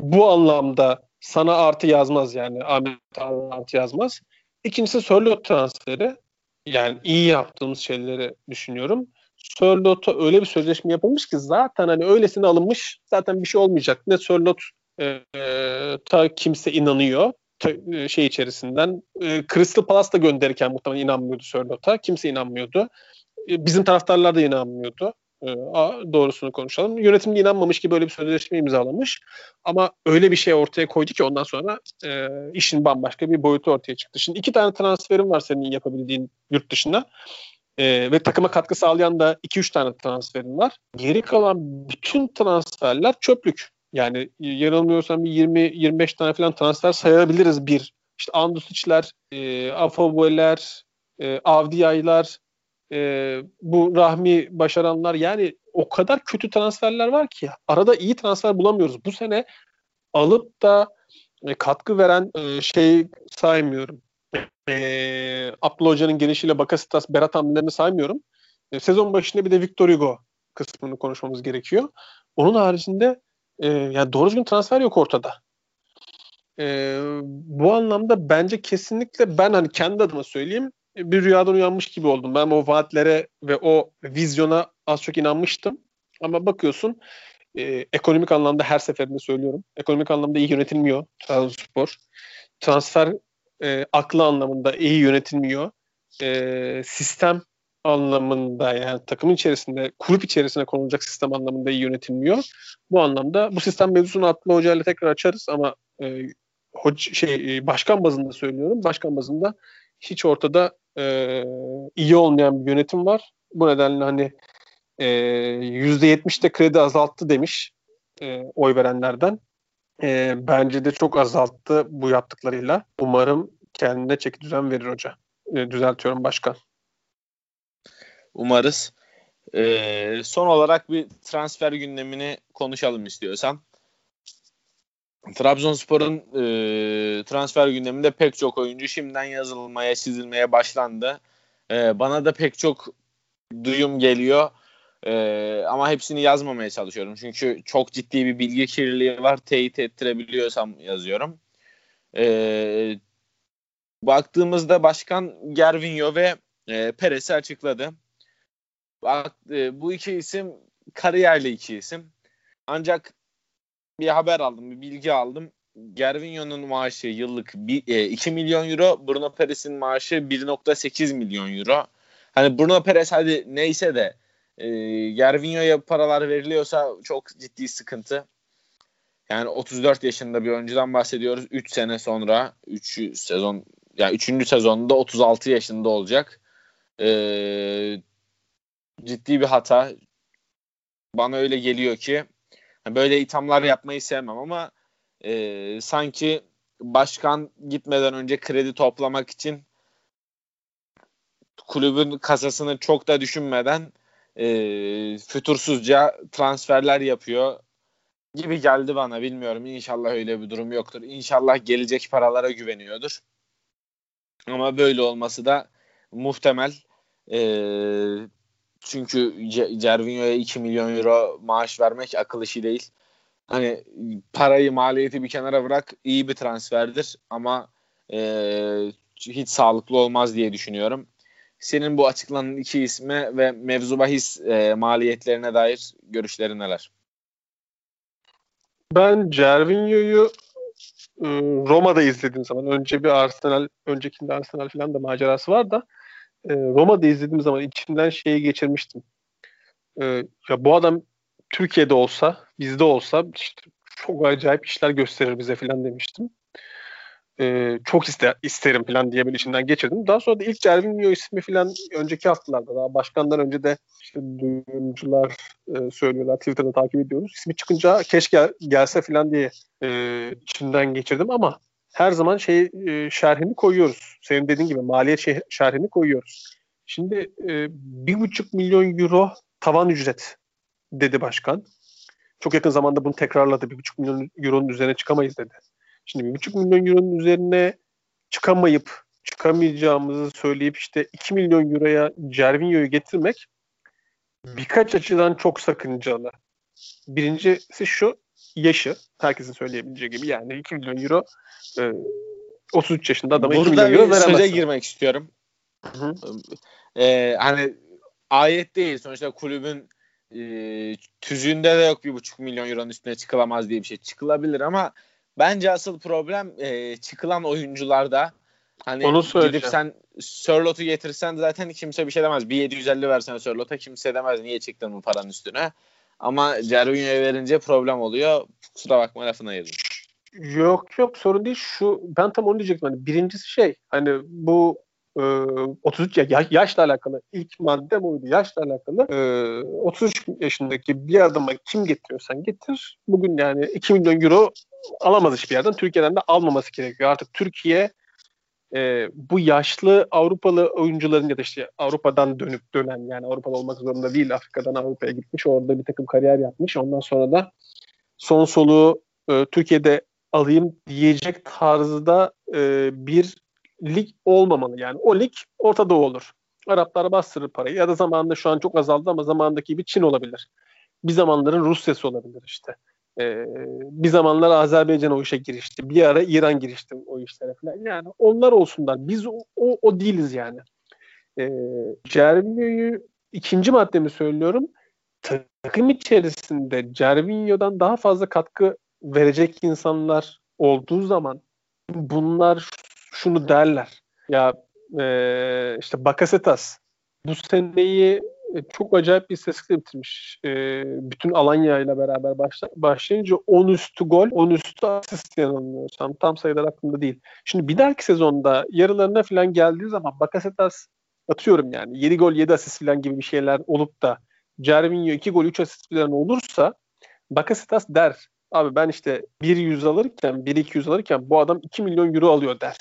bu anlamda sana artı yazmaz yani. Ahmet artı yazmaz. İkincisi Sörlot transferi. Yani iyi yaptığımız şeyleri düşünüyorum. Sörlot'a öyle bir sözleşme yapılmış ki zaten hani öylesine alınmış zaten bir şey olmayacak. Ne Sörlot e, e, ta kimse inanıyor e, şey içerisinden. E, Crystal Palace da gönderirken muhtemelen inanmıyordu Sörlot'a. Kimse inanmıyordu. E, bizim taraftarlar da inanmıyordu. E, doğrusunu konuşalım. Yönetim de inanmamış ki böyle bir sözleşme imzalamış. Ama öyle bir şey ortaya koydu ki ondan sonra e, işin bambaşka bir boyutu ortaya çıktı. Şimdi iki tane transferim var senin yapabildiğin yurt dışında. E, ve takıma katkı sağlayan da 2-3 tane transferin var. Geri kalan bütün transferler çöplük. Yani yanılmıyorsam bir 20-25 tane falan transfer sayabiliriz bir. İşte Andusic'ler, e, Afaboy'ler, e, Avdiyay'lar, e, bu Rahmi başaranlar yani o kadar kötü transferler var ki arada iyi transfer bulamıyoruz. Bu sene alıp da e, katkı veren e, şey saymıyorum. E, Abdullah Hoca'nın gelişiyle Bakasitas, Berat hamlelerini saymıyorum. E, sezon başında bir de Victor Hugo kısmını konuşmamız gerekiyor. Onun haricinde e, yani doğru düzgün transfer yok ortada. E, bu anlamda bence kesinlikle ben hani kendi adıma söyleyeyim bir rüyadan uyanmış gibi oldum. Ben o vaatlere ve o vizyona az çok inanmıştım. Ama bakıyorsun e, ekonomik anlamda her seferinde söylüyorum. Ekonomik anlamda iyi yönetilmiyor Trabzonspor. Transfer e, aklı anlamında iyi yönetilmiyor. E, sistem anlamında yani takımın içerisinde, kulüp içerisinde konulacak sistem anlamında iyi yönetilmiyor. Bu anlamda bu sistem mevzusunu Atlı Hoca ile tekrar açarız ama e, hoca, şey e, başkan bazında söylüyorum. Başkan bazında hiç ortada e, iyi olmayan bir yönetim var. Bu nedenle hani e, %70'de kredi azalttı demiş e, oy verenlerden. E, bence de çok azalttı bu yaptıklarıyla. Umarım kendine çeki düzen verir hoca. E, düzeltiyorum başkan. Umarız. Ee, son olarak bir transfer gündemini konuşalım istiyorsan. Trabzonspor'un e, transfer gündeminde pek çok oyuncu şimdiden yazılmaya, çizilmeye başlandı. E, bana da pek çok duyum geliyor. E, ama hepsini yazmamaya çalışıyorum. Çünkü çok ciddi bir bilgi kirliliği var. Teyit ettirebiliyorsam yazıyorum. E, baktığımızda başkan Gervinho ve e, Perez'i açıkladı. Bak, e, bu iki isim kariyerli iki isim. Ancak bir haber aldım, bir bilgi aldım. Gervinho'nun maaşı yıllık bir, e, 2 milyon euro, Bruno Perez'in maaşı 1.8 milyon euro. Hani Bruno Perez hadi neyse de e, Gervinho'ya paralar veriliyorsa çok ciddi sıkıntı. Yani 34 yaşında bir oyuncudan bahsediyoruz. 3 sene sonra 3 sezon yani 3. sezonunda 36 yaşında olacak. Ee, ciddi bir hata. Bana öyle geliyor ki Böyle ithamlar yapmayı sevmem ama e, sanki başkan gitmeden önce kredi toplamak için kulübün kasasını çok da düşünmeden e, fütursuzca transferler yapıyor gibi geldi bana bilmiyorum. İnşallah öyle bir durum yoktur. İnşallah gelecek paralara güveniyordur. Ama böyle olması da muhtemel. E, çünkü Cervinho'ya 2 milyon euro maaş vermek akıl işi değil. Hani parayı maliyeti bir kenara bırak iyi bir transferdir ama e, hiç sağlıklı olmaz diye düşünüyorum. Senin bu açıklanan iki isme ve mevzu bahis e, maliyetlerine dair görüşlerin neler? Ben Cervinho'yu e, Roma'da izlediğim zaman önce bir Arsenal, öncekinde Arsenal falan da macerası var da e, Roma'da izlediğim zaman içimden şeyi geçirmiştim. E, ya bu adam Türkiye'de olsa, bizde olsa işte çok acayip işler gösterir bize falan demiştim e, çok ister, isterim falan diye bir içinden geçirdim. Daha sonra da ilk Cervinho ismi falan önceki haftalarda daha başkandan önce de işte duyumcular e, söylüyorlar. Twitter'da takip ediyoruz. İsmi çıkınca keşke gelse falan diye e, içinden geçirdim ama her zaman şey e, şerhini koyuyoruz. Senin dediğin gibi maliyet şey, şerhini koyuyoruz. Şimdi e, bir buçuk milyon euro tavan ücret dedi başkan. Çok yakın zamanda bunu tekrarladı. Bir buçuk milyon euronun üzerine çıkamayız dedi. Şimdi bir buçuk milyon euronun üzerine çıkamayıp çıkamayacağımızı söyleyip işte 2 milyon euroya Cervinho'yu getirmek birkaç açıdan çok sakıncalı. Birincisi şu yaşı. Herkesin söyleyebileceği gibi yani 2 milyon euro e, 33 yaşında adama Burada 2 milyon euro veremezsin. Burada girmek istiyorum. Ee, hani ayet değil. Sonuçta kulübün e, tüzüğünde de yok bir buçuk milyon euronun üstüne çıkılamaz diye bir şey. Çıkılabilir ama Bence asıl problem e, çıkılan oyuncularda. Hani Onu gidip sen Sörlot'u getirsen zaten kimse bir şey demez. Bir 750 versen Sörlot'a kimse demez niye çıktın bu paranın üstüne. Ama Cervinho'ya verince problem oluyor. Kusura bakma lafına yedim. Yok yok sorun değil. Şu ben tam onu diyecektim. Hani birincisi şey hani bu e, 33 ya yaşla alakalı ilk madde buydu. Yaşla alakalı e, 33 yaşındaki bir adama kim getiriyorsan getir. Bugün yani 2 milyon euro alamaz hiçbir yerden. Türkiye'den de almaması gerekiyor. Artık Türkiye e, bu yaşlı Avrupalı oyuncuların ya da işte Avrupa'dan dönüp dönen yani Avrupalı olmak zorunda değil Afrika'dan Avrupa'ya gitmiş orada bir takım kariyer yapmış. Ondan sonra da son soluğu e, Türkiye'de alayım diyecek tarzda e, bir lig olmamalı. Yani o lig ortada olur. Araplar bastırır parayı ya da zamanında şu an çok azaldı ama zamandaki bir Çin olabilir. Bir zamanların Rusya'sı olabilir işte. Ee, bir zamanlar Azerbaycan o işe girişti. Bir ara İran girişti o işlere falan. Yani onlar olsunlar. Biz o, o, o değiliz yani. Ee, Cervinho'yu ikinci maddemi söylüyorum. Takım içerisinde Cervinho'dan daha fazla katkı verecek insanlar olduğu zaman bunlar şunu derler. Ya e, işte Bakasetas bu seneyi çok acayip bir istatistikle bitirmiş. E, bütün Alanya ile beraber başla, başlayınca 10 üstü gol, 10 üstü asist yanılmıyorsam. Tam sayılar aklımda değil. Şimdi bir dahaki sezonda yarılarına falan geldiği zaman Bakasetas atıyorum yani 7 gol 7 asist falan gibi bir şeyler olup da Cervinho 2 gol 3 asist falan olursa Bakasetas der abi ben işte 1-100 alırken 1-200 alırken bu adam 2 milyon euro alıyor der.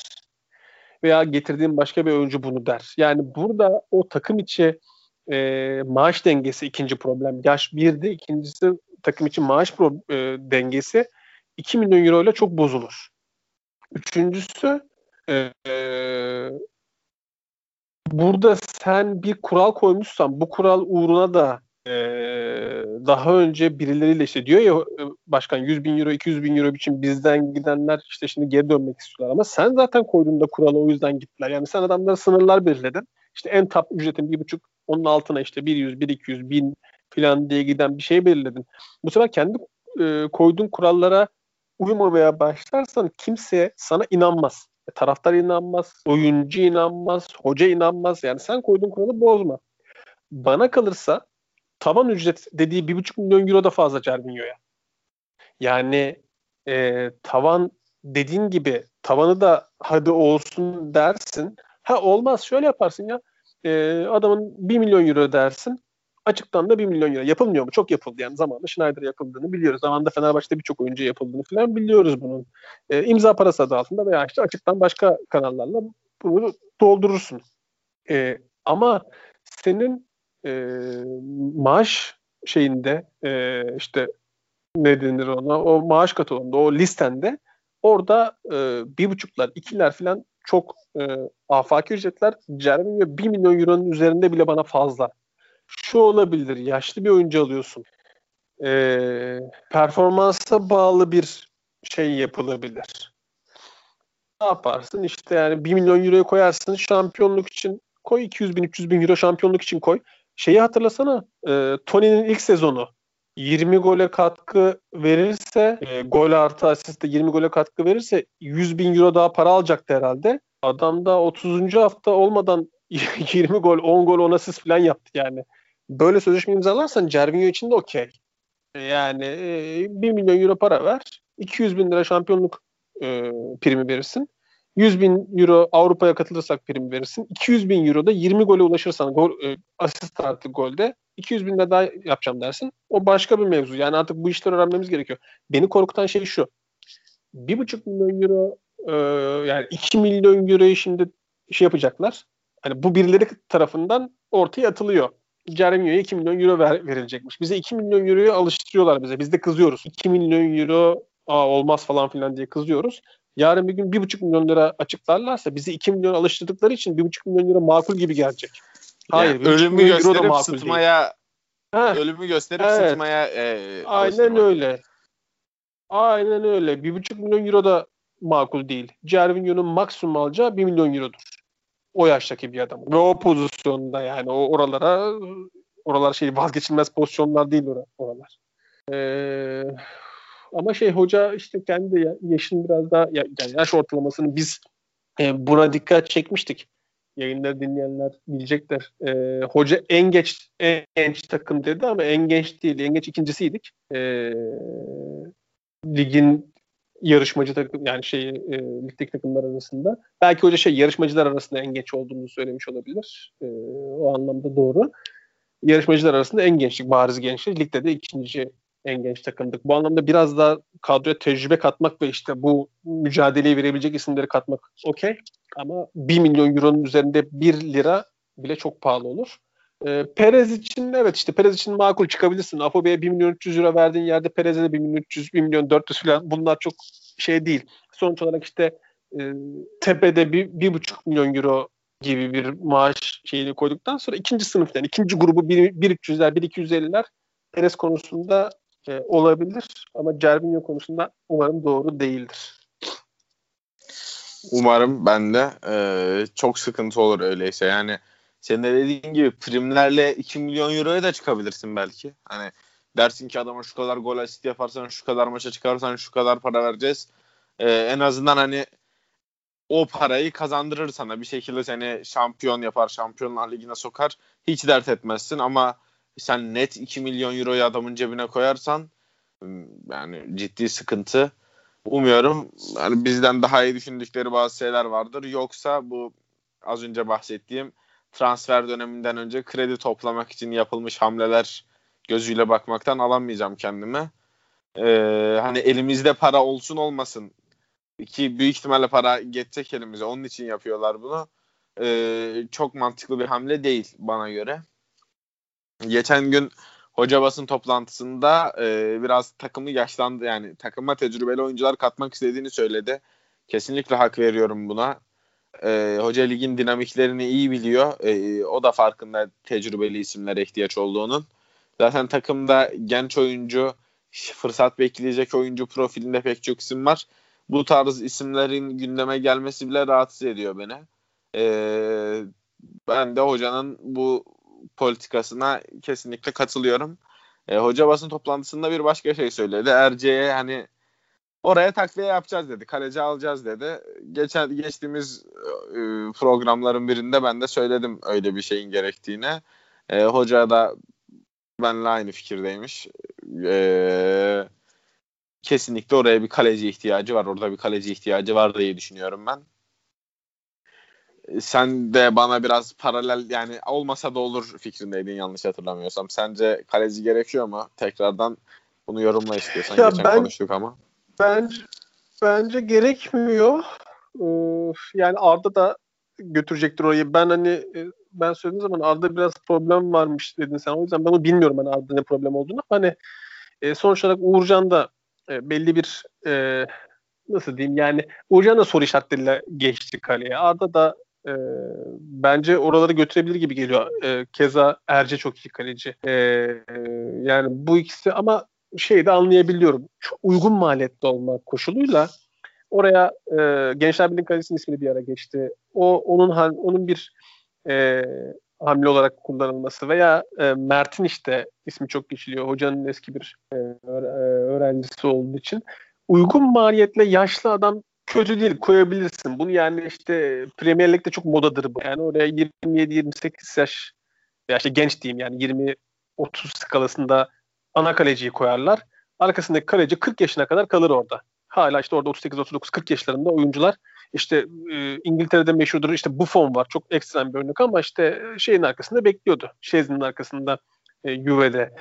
Veya getirdiğim başka bir oyuncu bunu der. Yani burada o takım içi e, maaş dengesi ikinci problem. Yaş birdi. ikincisi takım için maaş pro, e, dengesi 2 milyon euro ile çok bozulur. Üçüncüsü e, burada sen bir kural koymuşsan bu kural uğruna da e, daha önce birileriyle işte diyor ya e, başkan 100 bin euro 200 bin euro için bizden gidenler işte şimdi geri dönmek istiyorlar ama sen zaten koyduğunda kuralı o yüzden gittiler. Yani sen adamlara sınırlar belirledin. İşte en top ücretin bir buçuk onun altına işte 100, 200, 1000 falan diye giden bir şey belirledin. Bu sefer kendi e, koyduğun kurallara uymamaya başlarsan kimse sana inanmaz. E, taraftar inanmaz, oyuncu inanmaz, hoca inanmaz. Yani sen koyduğun kuralı bozma. Bana kalırsa tavan ücret dediği 1,5 milyon euro da fazla Cervinho'ya. Yani e, tavan dediğin gibi tavanı da hadi olsun dersin. Ha olmaz şöyle yaparsın ya e, adamın 1 milyon euro dersin. Açıktan da 1 milyon euro. Yapılmıyor mu? Çok yapıldı yani. Zamanında Schneider yapıldığını biliyoruz. Zamanında Fenerbahçe'de birçok oyuncu yapıldığını falan biliyoruz bunun. E, imza parası adı altında veya işte açıktan başka kanallarla bunu doldurursun. E, ama senin e, maaş şeyinde e, işte ne denir ona o maaş katalogunda o listende orada e, bir buçuklar ikiler falan çok e, afaki ücretler. Cervinho 1 milyon euronun üzerinde bile bana fazla. Şu olabilir. Yaşlı bir oyuncu alıyorsun. E, performansa bağlı bir şey yapılabilir. Ne yaparsın? İşte yani 1 milyon euroya koyarsın şampiyonluk için koy 200 bin 300 bin euro şampiyonluk için koy. Şeyi hatırlasana e, Tony'nin ilk sezonu 20 gole katkı verirse e, gol artı asiste 20 gole katkı verirse 100 bin euro daha para alacaktı herhalde. Adam da 30. hafta olmadan 20 gol 10 gol 10 asist falan yaptı yani. Böyle sözleşme imzalarsan Cervinho için de okey. Yani e, 1 milyon euro para ver. 200 bin lira şampiyonluk e, primi verirsin. 100 bin euro Avrupa'ya katılırsak prim verirsin. 200 bin euro da 20 gole ulaşırsan gol, e, asist artı golde 200 bin lira daha yapacağım dersin. O başka bir mevzu. Yani artık bu işleri öğrenmemiz gerekiyor. Beni korkutan şey şu. 1,5 milyon euro e, yani 2 milyon euroyu şimdi şey yapacaklar. Hani bu birileri tarafından ortaya atılıyor. Jeremio'ya 2 milyon euro ver, verilecekmiş. Bize 2 milyon euroyu alıştırıyorlar bize. Biz de kızıyoruz. 2 milyon euro Aa, olmaz falan filan diye kızıyoruz. Yarın bir gün 1,5 milyon lira açıklarlarsa bizi 2 milyon alıştırdıkları için 1,5 milyon lira makul gibi gelecek. Hayır, yani ölümü gösterip sıtmaya ölümü gösterip evet. sıtmaya e, Aynen öyle. Aynen öyle. 1,5 milyon euro da makul değil. Cervinho'nun maksimum alacağı 1 milyon eurodur. O yaştaki bir adam. Ve o pozisyonda yani o oralara oralar şey vazgeçilmez pozisyonlar değil oralar. Ee, ama şey hoca işte kendi yaşın biraz daha yani yaş ortalamasını biz e, buna dikkat çekmiştik. Yayınları dinleyenler bilecekler. E, hoca en geç en genç takım dedi ama en genç değil. En genç ikincisiydik. E, ligin yarışmacı takım yani şey e, ligdeki takımlar arasında. Belki hoca şey yarışmacılar arasında en genç olduğunu söylemiş olabilir. E, o anlamda doğru. Yarışmacılar arasında en gençlik, bariz gençlik. Ligde de ikinci en genç takımdık. Bu anlamda biraz daha kadroya tecrübe katmak ve işte bu mücadeleyi verebilecek isimleri katmak okey. Ama 1 milyon euronun üzerinde 1 lira bile çok pahalı olur. E, Perez için evet işte Perez için makul çıkabilirsin. Afobe'ye 1 milyon 300 euro verdiğin yerde Perez'e de 1 milyon 300, 1 milyon 400 falan bunlar çok şey değil. Sonuç olarak işte e, tepede bir, bir buçuk milyon euro gibi bir maaş şeyini koyduktan sonra ikinci sınıf yani ikinci grubu 1, 1 300'ler 1 250'ler Perez konusunda e, olabilir ama Cervinho konusunda umarım doğru değildir. Umarım ben de e, çok sıkıntı olur öyleyse. Yani senin de dediğin gibi primlerle 2 milyon euroya da çıkabilirsin belki. Hani dersin ki adama şu kadar gol asist yaparsan şu kadar maça çıkarsan şu kadar para vereceğiz. E, en azından hani o parayı kazandırır sana. Bir şekilde seni şampiyon yapar, Şampiyonlar Ligi'ne sokar. Hiç dert etmezsin ama sen net 2 milyon euroyu adamın cebine koyarsan yani ciddi sıkıntı. Umuyorum yani bizden daha iyi düşündükleri bazı şeyler vardır. Yoksa bu az önce bahsettiğim transfer döneminden önce kredi toplamak için yapılmış hamleler gözüyle bakmaktan alamayacağım kendime. Ee, hani elimizde para olsun olmasın ki büyük ihtimalle para geçecek elimize. Onun için yapıyorlar bunu. Ee, çok mantıklı bir hamle değil bana göre. Geçen gün hoca basın toplantısında e, biraz takımı yaşlandı yani takıma tecrübeli oyuncular katmak istediğini söyledi. Kesinlikle hak veriyorum buna. E, hoca ligin dinamiklerini iyi biliyor. E, o da farkında tecrübeli isimlere ihtiyaç olduğunun. Zaten takımda genç oyuncu, fırsat bekleyecek oyuncu profilinde pek çok isim var. Bu tarz isimlerin gündeme gelmesi bile rahatsız ediyor beni. E, ben de hocanın bu politikasına kesinlikle katılıyorum. E, hoca basın toplantısında bir başka şey söyledi. Erce'ye hani oraya takviye yapacağız dedi. Kaleci alacağız dedi. Geçen geçtiğimiz e, programların birinde ben de söyledim öyle bir şeyin gerektiğini. E, hoca da benle aynı fikirdeymiş. E, kesinlikle oraya bir kaleci ihtiyacı var. Orada bir kaleci ihtiyacı var diye düşünüyorum ben sen de bana biraz paralel yani olmasa da olur fikrindeydin yanlış hatırlamıyorsam. Sence kaleci gerekiyor mu? Tekrardan bunu yorumla istiyorsan. Ya Geçen ben, konuştuk ama. Bence, bence gerekmiyor. yani Arda da götürecektir orayı. Ben hani e, ben söylediğim zaman Arda biraz problem varmış dedin sen. O yüzden ben onu bilmiyorum hani Arda ne problem olduğunu. Hani e, sonuç olarak Uğurcan da e, belli bir e, nasıl diyeyim yani Uğurcan da soru işaretleriyle geçti kaleye. Arda da e, bence oraları götürebilir gibi geliyor. E, keza Erce çok iyi kaleci. E, e, yani bu ikisi ama şeyi de anlayabiliyorum. Çok uygun maliyette olmak koşuluyla oraya e, Gençler Birliği Kalesi'nin ismini bir ara geçti. O onun onun bir e, hamle olarak kullanılması veya e, Mert'in işte ismi çok geçiliyor. Hocanın eski bir e, öğrencisi olduğu için uygun maliyetle yaşlı adam kötü değil koyabilirsin. Bunu yani işte Premier Lig'de çok modadır bu. Yani oraya 27-28 yaş ya işte genç diyeyim yani 20-30 skalasında ana kaleciyi koyarlar. Arkasındaki kaleci 40 yaşına kadar kalır orada. Hala işte orada 38-39-40 yaşlarında oyuncular işte e, İngiltere'de meşhurdur işte Buffon var çok ekstrem bir örnek ama işte şeyin arkasında bekliyordu. Şezni'nin arkasında e, Juve'de.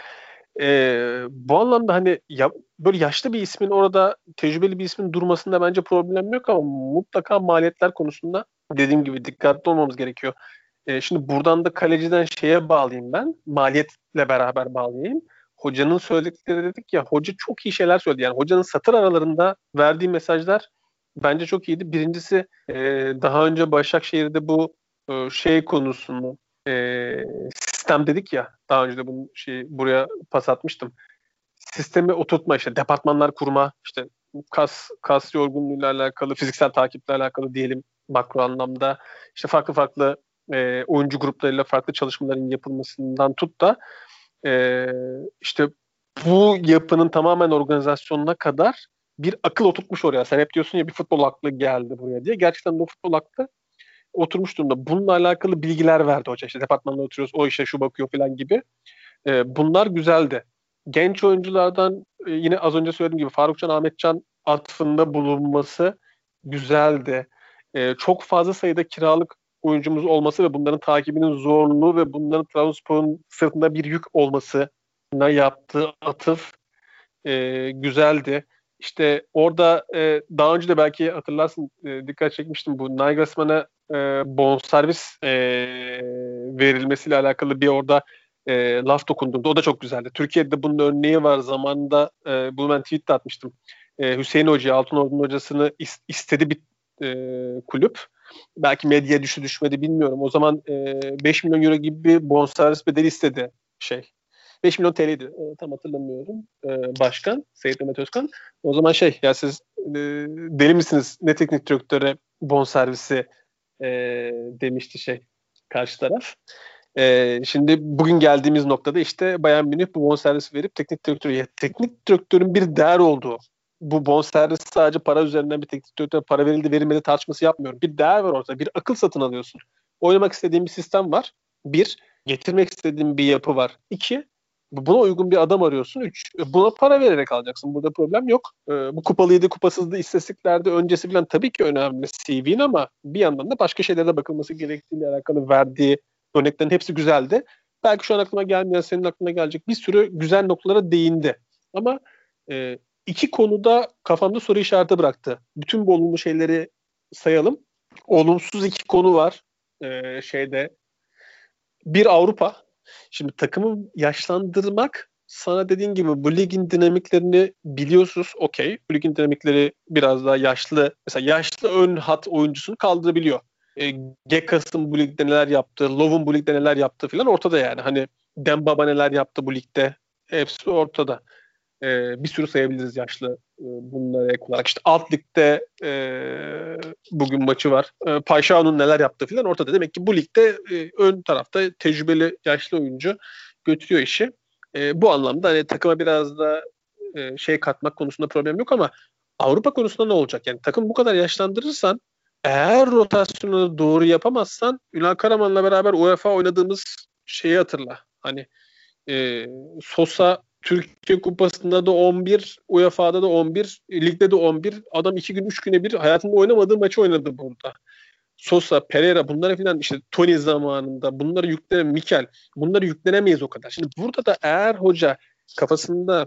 E, bu anlamda hani ya, böyle yaşlı bir ismin orada tecrübeli bir ismin durmasında bence problem yok ama mutlaka maliyetler konusunda dediğim gibi dikkatli olmamız gerekiyor. E, şimdi buradan da kaleciden şeye bağlayayım ben. Maliyetle beraber bağlayayım. Hocanın söyledikleri dedik ya hoca çok iyi şeyler söyledi. Yani hocanın satır aralarında verdiği mesajlar bence çok iyiydi. Birincisi e, daha önce Başakşehir'de bu e, şey konusunu e, sistem dedik ya daha önce de bunu şey buraya pas atmıştım. Sistemi oturtma işte departmanlar kurma işte kas kas yorgunluğuyla alakalı fiziksel takiple alakalı diyelim makro anlamda işte farklı farklı e, oyuncu gruplarıyla farklı çalışmaların yapılmasından tut da e, işte bu yapının tamamen organizasyonuna kadar bir akıl oturtmuş oraya. Sen hep diyorsun ya bir futbol aklı geldi buraya diye. Gerçekten de futbol aklı oturmuş durumda. Bununla alakalı bilgiler verdi hoca. İşte departmanda oturuyoruz, o işe şu bakıyor falan gibi. E, bunlar güzeldi. Genç oyunculardan e, yine az önce söylediğim gibi Farukcan Ahmetcan atfında bulunması güzeldi. E, çok fazla sayıda kiralık oyuncumuz olması ve bunların takibinin zorluğu ve bunların Trabzonspor'un sırtında bir yük olmasına yaptığı atıf e, güzeldi. İşte orada e, daha önce de belki hatırlarsın e, dikkat çekmiştim bu Nagelsmann'a e, bonservis e, verilmesiyle alakalı bir orada e, laf dokundurdu. O da çok güzeldi. Türkiye'de bunun örneği var. Zamanında e, bunu ben tweet atmıştım. E, Hüseyin Hoca, Altınordu'nun hocasını is, istedi bir e, kulüp. Belki medya düştü düşmedi bilmiyorum. O zaman e, 5 milyon euro gibi bir bonservis bedeli istedi şey 5 milyon TL'ydi. E, tam hatırlamıyorum. E, başkan, Seyit Mehmet Özkan. O zaman şey, ya siz e, deli misiniz? Ne teknik direktöre bon servisi e, demişti şey karşı taraf. E, şimdi bugün geldiğimiz noktada işte Bayern Münih bu bon servis verip teknik direktörü, teknik direktörün bir değer olduğu bu bonservis sadece para üzerinden bir teknik direktöre para verildi verilmedi tartışması yapmıyorum. Bir değer var orada. Bir akıl satın alıyorsun. Oynamak istediğin bir sistem var. Bir, getirmek istediğin bir yapı var. İki, Buna uygun bir adam arıyorsun. Üç, buna para vererek alacaksın. Burada problem yok. Ee, bu kupalıydı, kupasızdı istatistiklerde öncesi bilen tabii ki önemli CV'nin ama bir yandan da başka şeylere bakılması gerektiğiyle alakalı verdiği örneklerin hepsi güzeldi. Belki şu an aklıma gelmeyen senin aklına gelecek bir sürü güzel noktalara değindi. Ama e, iki konuda kafamda soru işareti bıraktı. Bütün bu olumlu şeyleri sayalım. Olumsuz iki konu var e, şeyde. Bir Avrupa, Şimdi takımı yaşlandırmak sana dediğin gibi bu ligin dinamiklerini biliyorsunuz. Okey. Bu ligin dinamikleri biraz daha yaşlı. Mesela yaşlı ön hat oyuncusunu kaldırabiliyor. E, Gekas'ın bu ligde neler yaptı, Lov'un bu ligde neler yaptı falan ortada yani. Hani Dembaba neler yaptı bu ligde. Hepsi ortada. E, bir sürü sayabiliriz yaşlı e, bunlara ek olarak. İşte alt ligde e, bugün maçı var. E, Paşao'nun neler yaptığı falan ortada. Demek ki bu ligde e, ön tarafta tecrübeli yaşlı oyuncu götürüyor işi. E, bu anlamda hani takıma biraz da e, şey katmak konusunda problem yok ama Avrupa konusunda ne olacak? Yani takım bu kadar yaşlandırırsan eğer rotasyonu doğru yapamazsan Ünal Karaman'la beraber UEFA oynadığımız şeyi hatırla. Hani e, Sosa Türkiye Kupası'nda da 11, UEFA'da da 11, ligde de 11. Adam 2 gün 3 güne bir hayatında oynamadığı maçı oynadı burada. Sosa, Pereira bunlara filan işte Tony zamanında bunları yüklene Mikel bunları yüklenemeyiz o kadar. Şimdi burada da eğer hoca kafasında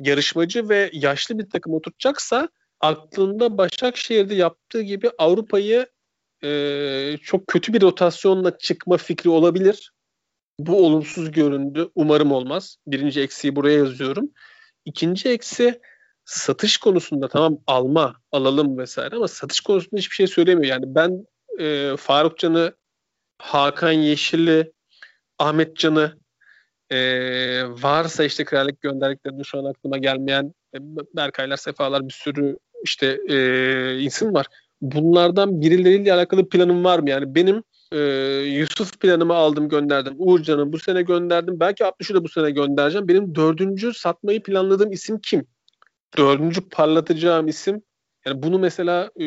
yarışmacı ve yaşlı bir takım oturtacaksa aklında Başakşehir'de yaptığı gibi Avrupa'yı e, çok kötü bir rotasyonla çıkma fikri olabilir. Bu olumsuz göründü. Umarım olmaz. Birinci eksiği buraya yazıyorum. İkinci eksi satış konusunda tamam alma, alalım vesaire ama satış konusunda hiçbir şey söylemiyor. Yani ben e, Faruk Can'ı, Hakan Yeşil'i, Ahmet Can'ı e, varsa işte krallık gönderdiklerinde şu an aklıma gelmeyen e, Berkaylar, Sefalar bir sürü işte e, isim var. Bunlardan birileriyle alakalı planım var mı? Yani benim e, Yusuf planımı aldım gönderdim. Uğurcan'ı bu sene gönderdim. Belki 60'ı da bu sene göndereceğim. Benim dördüncü satmayı planladığım isim kim? Dördüncü parlatacağım isim yani bunu mesela e,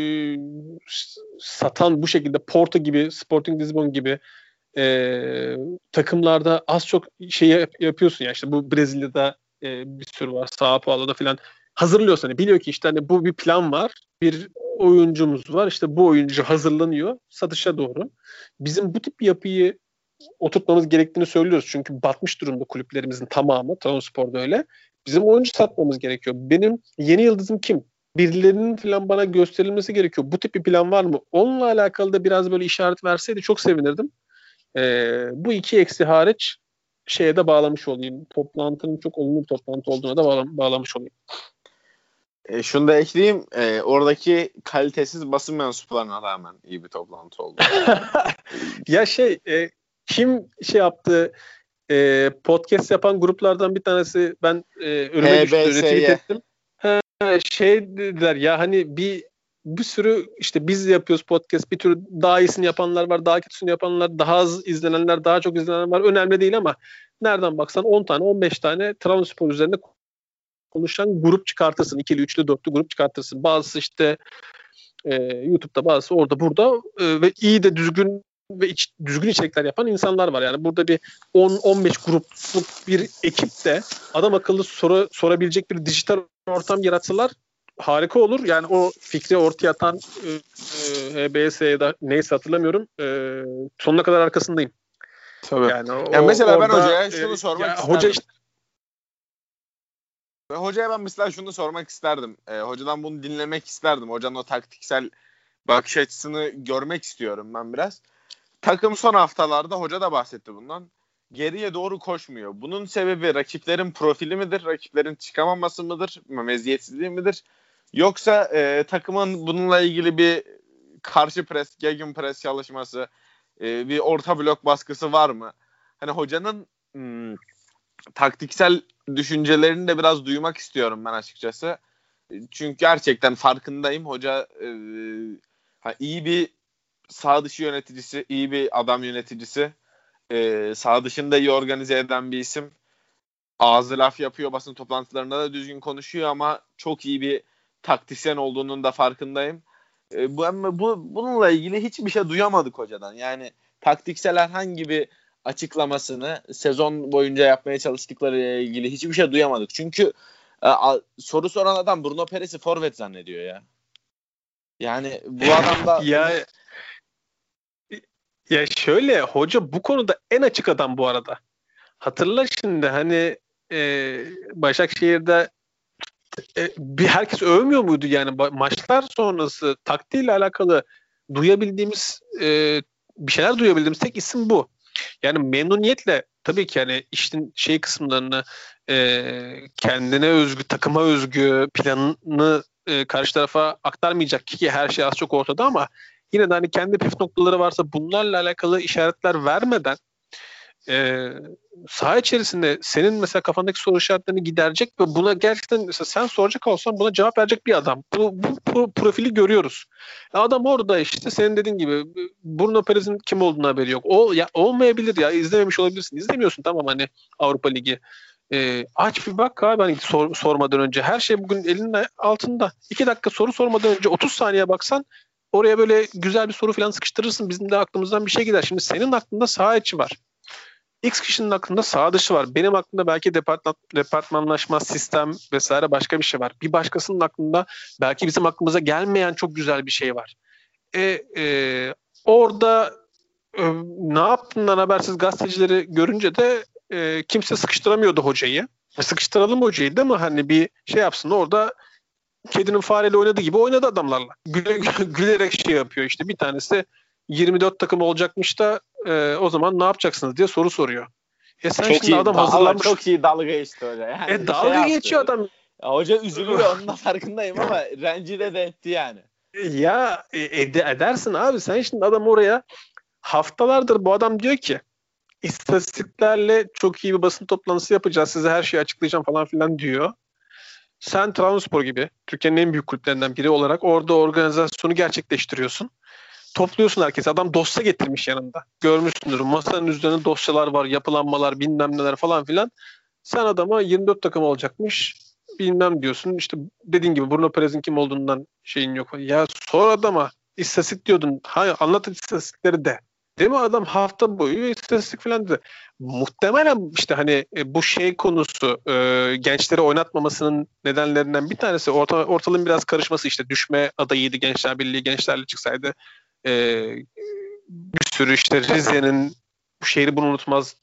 satan bu şekilde Porto gibi, Sporting Lisbon gibi e, takımlarda az çok şey yap, yapıyorsun ya işte bu Brezilya'da e, bir sürü var Sao Paulo'da falan hazırlıyorsun. Hani biliyor ki işte hani bu bir plan var. Bir oyuncumuz var. İşte bu oyuncu hazırlanıyor satışa doğru. Bizim bu tip yapıyı oturtmamız gerektiğini söylüyoruz. Çünkü batmış durumda kulüplerimizin tamamı. Trabzonspor'da öyle. Bizim oyuncu satmamız gerekiyor. Benim yeni yıldızım kim? Birilerinin falan bana gösterilmesi gerekiyor. Bu tip bir plan var mı? Onunla alakalı da biraz böyle işaret verseydi çok sevinirdim. Ee, bu iki eksi hariç şeye de bağlamış olayım. Toplantının çok olumlu bir toplantı olduğuna da bağlam- bağlamış olayım. E, şunu da ekleyeyim. E, oradaki kalitesiz basın mensuplarına rağmen iyi bir toplantı oldu. ya şey e, kim şey yaptı e, podcast yapan gruplardan bir tanesi ben e, önüme düştü retweet ettim. Ha, şey dediler ya hani bir bir sürü işte biz yapıyoruz podcast bir tür daha iyisini yapanlar var daha kötüsünü yapanlar daha az izlenenler daha çok izlenenler var önemli değil ama nereden baksan 10 tane 15 tane Trabzonspor üzerinde konuşan grup çıkartırsın. ikili, üçlü, dörtlü grup çıkartırsın. Bazısı işte e, YouTube'da bazısı orada burada e, ve iyi de düzgün ve iç, düzgün içerikler yapan insanlar var. Yani burada bir 10-15 grupluk bir ekip de adam akıllı soru sorabilecek bir dijital ortam yaratsalar harika olur. Yani o fikri ortaya atan e, e, HBS ya da neyse hatırlamıyorum. E, sonuna kadar arkasındayım. Tabii. Yani, o, yani mesela orada, ben hocaya şunu e, sormak ya, isterdim. Hoca işte, hocaya ben mesela şunu sormak isterdim. E, hocadan bunu dinlemek isterdim. Hocanın o taktiksel bakış açısını görmek istiyorum ben biraz. Takım son haftalarda hoca da bahsetti bundan. Geriye doğru koşmuyor. Bunun sebebi rakiplerin profili midir? Rakiplerin çıkamaması mıdır? Meziyetsizliği midir? Yoksa e, takımın bununla ilgili bir karşı pres, gegen pres çalışması, e, bir orta blok baskısı var mı? Hani hocanın hmm, taktiksel düşüncelerini de biraz duymak istiyorum ben açıkçası. Çünkü gerçekten farkındayım. Hoca e, iyi bir sağ dışı yöneticisi, iyi bir adam yöneticisi. E, sağ dışında iyi organize eden bir isim. Ağzı laf yapıyor basın toplantılarında da düzgün konuşuyor ama çok iyi bir taktisyen olduğunun da farkındayım. E, bu, bu bununla ilgili hiçbir şey duyamadık hocadan. Yani taktiksel herhangi bir açıklamasını sezon boyunca yapmaya çalıştıkları ile ilgili hiçbir şey duyamadık. Çünkü e, a, soru soran adam Bruno Peres'i forvet zannediyor ya. Yani bu adam da ya ya şöyle hoca bu konuda en açık adam bu arada. Hatırla şimdi hani e, Başakşehir'de e, bir herkes övmüyor muydu yani maçlar sonrası taktiğiyle alakalı duyabildiğimiz e, bir şeyler duyabildiğimiz tek isim bu. Yani memnuniyetle tabii ki yani işin şey kısımlarını e, kendine özgü, takıma özgü planını e, karşı tarafa aktarmayacak ki her şey az çok ortada ama yine de hani kendi püf noktaları varsa bunlarla alakalı işaretler vermeden e, saha içerisinde senin mesela kafandaki soru işaretlerini giderecek ve buna gerçekten mesela sen soracak olsan buna cevap verecek bir adam. Bu, bu, bu profili görüyoruz. Adam orada işte senin dediğin gibi Bruno Perez'in kim olduğunu haberi yok. O ya olmayabilir ya izlememiş olabilirsin. İzlemiyorsun tamam hani Avrupa Ligi. E, aç bir bak abi hani sor, sormadan önce. Her şey bugün elinin altında. İki dakika soru sormadan önce 30 saniye baksan oraya böyle güzel bir soru falan sıkıştırırsın. Bizim de aklımızdan bir şey gider. Şimdi senin aklında saha içi var. X kişinin aklında sağ dışı var. Benim aklımda belki departman, departmanlaşma, sistem vesaire başka bir şey var. Bir başkasının aklında belki bizim aklımıza gelmeyen çok güzel bir şey var. E, e, orada e, ne yaptığından habersiz gazetecileri görünce de e, kimse sıkıştıramıyordu hocayı. E, sıkıştıralım hocayı değil mi? Hani bir şey yapsın orada kedinin fareyle oynadığı gibi oynadı adamlarla. Güle, gülerek şey yapıyor işte bir tanesi 24 takım olacakmış da e, o zaman ne yapacaksınız diye soru soruyor. E sen çok şimdi iyi, adam hazırlanmış. Çok iyi dalga geçti öyle. Yani e, dalga şey geçiyor adam. Ya hoca üzülüyor onun da farkındayım ama rencide de etti yani. Ya e, ed- edersin abi sen şimdi adam oraya haftalardır bu adam diyor ki istatistiklerle çok iyi bir basın toplantısı yapacağız size her şeyi açıklayacağım falan filan diyor. Sen Trabzonspor gibi Türkiye'nin en büyük kulüplerinden biri olarak orada organizasyonu gerçekleştiriyorsun. Topluyorsun herkesi. Adam dosya getirmiş yanında. Görmüşsündür. Masanın üzerinde dosyalar var, yapılanmalar, bilmem neler falan filan. Sen adama 24 takım olacakmış bilmem diyorsun. İşte dediğin gibi Bruno Perez'in kim olduğundan şeyin yok. Ya sor adama istatistik diyordun. Hayır anlat istatistikleri de. Değil mi adam hafta boyu istatistik falan dedi. Muhtemelen işte hani e, bu şey konusu e, gençleri oynatmamasının nedenlerinden bir tanesi orta, ortalığın biraz karışması işte düşme adayıydı Gençler Birliği gençlerle çıksaydı e, bir sürü işte Rize'nin bu şehri bunu unutmaz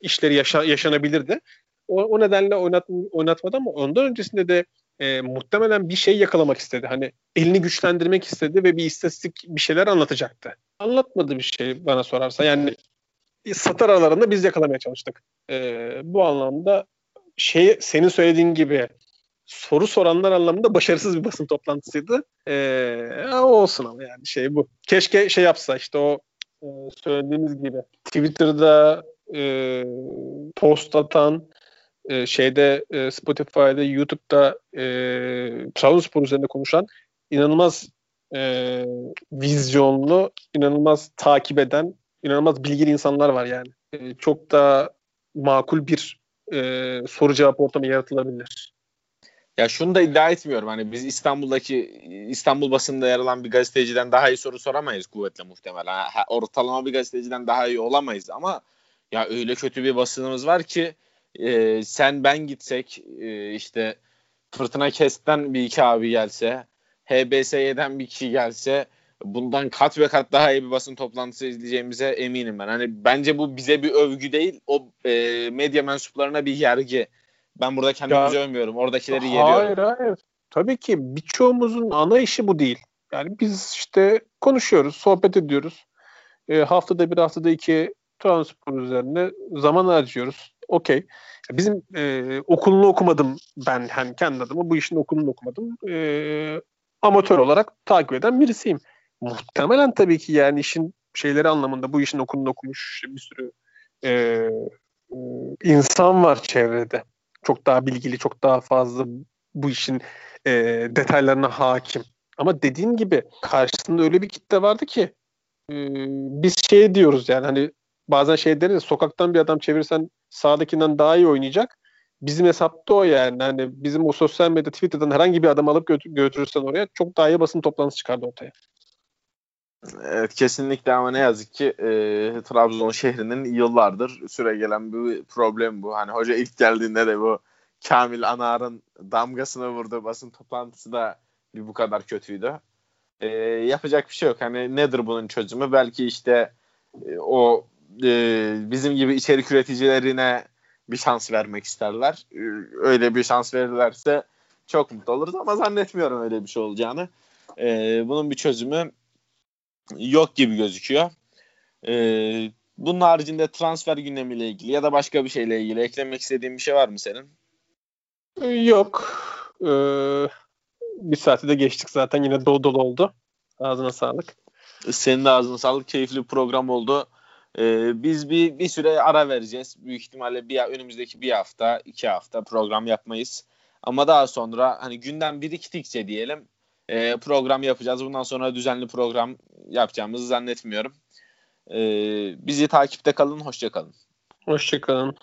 işleri yaşa, yaşanabilirdi. O, o nedenle oynat, oynatmadı ama ondan öncesinde de e, muhtemelen bir şey yakalamak istedi. Hani elini güçlendirmek istedi ve bir istatistik bir şeyler anlatacaktı. Anlatmadı bir şey bana sorarsa. Yani satır aralarında biz yakalamaya çalıştık. E, bu anlamda şey senin söylediğin gibi soru soranlar anlamında başarısız bir basın toplantısıydı. Ee, olsun ama yani şey bu. Keşke şey yapsa işte o e, söylediğimiz gibi Twitter'da e, post atan e, şeyde e, Spotify'da, YouTube'da e, Trabzonspor üzerinde konuşan inanılmaz e, vizyonlu, inanılmaz takip eden, inanılmaz bilgili insanlar var yani. E, çok da makul bir e, soru cevap ortamı yaratılabilir. Ya şunu da iddia etmiyorum. Hani biz İstanbul'daki İstanbul basında yer alan bir gazeteciden daha iyi soru soramayız kuvvetle muhtemelen. Ortalama bir gazeteciden daha iyi olamayız ama ya öyle kötü bir basınımız var ki e, sen ben gitsek e, işte Fırtına Kest'ten bir iki abi gelse HBSY'den bir kişi gelse bundan kat ve kat daha iyi bir basın toplantısı izleyeceğimize eminim ben. Hani bence bu bize bir övgü değil, o e, medya mensuplarına bir yergi. Ben burada kendimizi ya, övmüyorum. Oradakileri hayır, yeriyorum. Hayır hayır. Tabii ki birçoğumuzun ana işi bu değil. Yani biz işte konuşuyoruz, sohbet ediyoruz. E, haftada bir haftada iki transport üzerine zaman harcıyoruz. Okey. Bizim e, okulunu okumadım ben hani kendi adıma bu işin okulunu okumadım. E, amatör olarak takip eden birisiyim. Muhtemelen tabii ki yani işin şeyleri anlamında bu işin okulunu okumuş bir sürü e, e, insan var çevrede. Çok daha bilgili, çok daha fazla bu işin e, detaylarına hakim. Ama dediğin gibi karşısında öyle bir kitle vardı ki e, biz şey diyoruz yani hani bazen şey deriz sokaktan bir adam çevirsen sağdakinden daha iyi oynayacak. Bizim hesapta o yani. Hani bizim o sosyal medya Twitter'dan herhangi bir adam alıp götür, götürürsen oraya çok daha iyi basın toplantısı çıkardı ortaya. Evet kesinlikle ama ne yazık ki e, Trabzon şehrinin yıllardır süre gelen bir problem bu. Hani hoca ilk geldiğinde de bu Kamil Anar'ın damgasını vurdu basın toplantısı da bir bu kadar kötüydü. E, yapacak bir şey yok. Hani nedir bunun çözümü? Belki işte e, o e, bizim gibi içerik üreticilerine bir şans vermek isterler. E, öyle bir şans verirlerse çok mutlu oluruz ama zannetmiyorum öyle bir şey olacağını. E, bunun bir çözümü yok gibi gözüküyor. E, bunun haricinde transfer gündemiyle ilgili ya da başka bir şeyle ilgili eklemek istediğin bir şey var mı senin? Yok. Ee, bir saati de geçtik zaten yine dolu dolu oldu. Ağzına sağlık. Senin de ağzına sağlık. Keyifli bir program oldu. Ee, biz bir bir süre ara vereceğiz. Büyük ihtimalle bir önümüzdeki bir hafta, iki hafta program yapmayız. Ama daha sonra hani günden biriktikçe diyelim e, program yapacağız. Bundan sonra düzenli program yapacağımızı zannetmiyorum. E, bizi takipte kalın. Hoşçakalın. Hoşçakalın.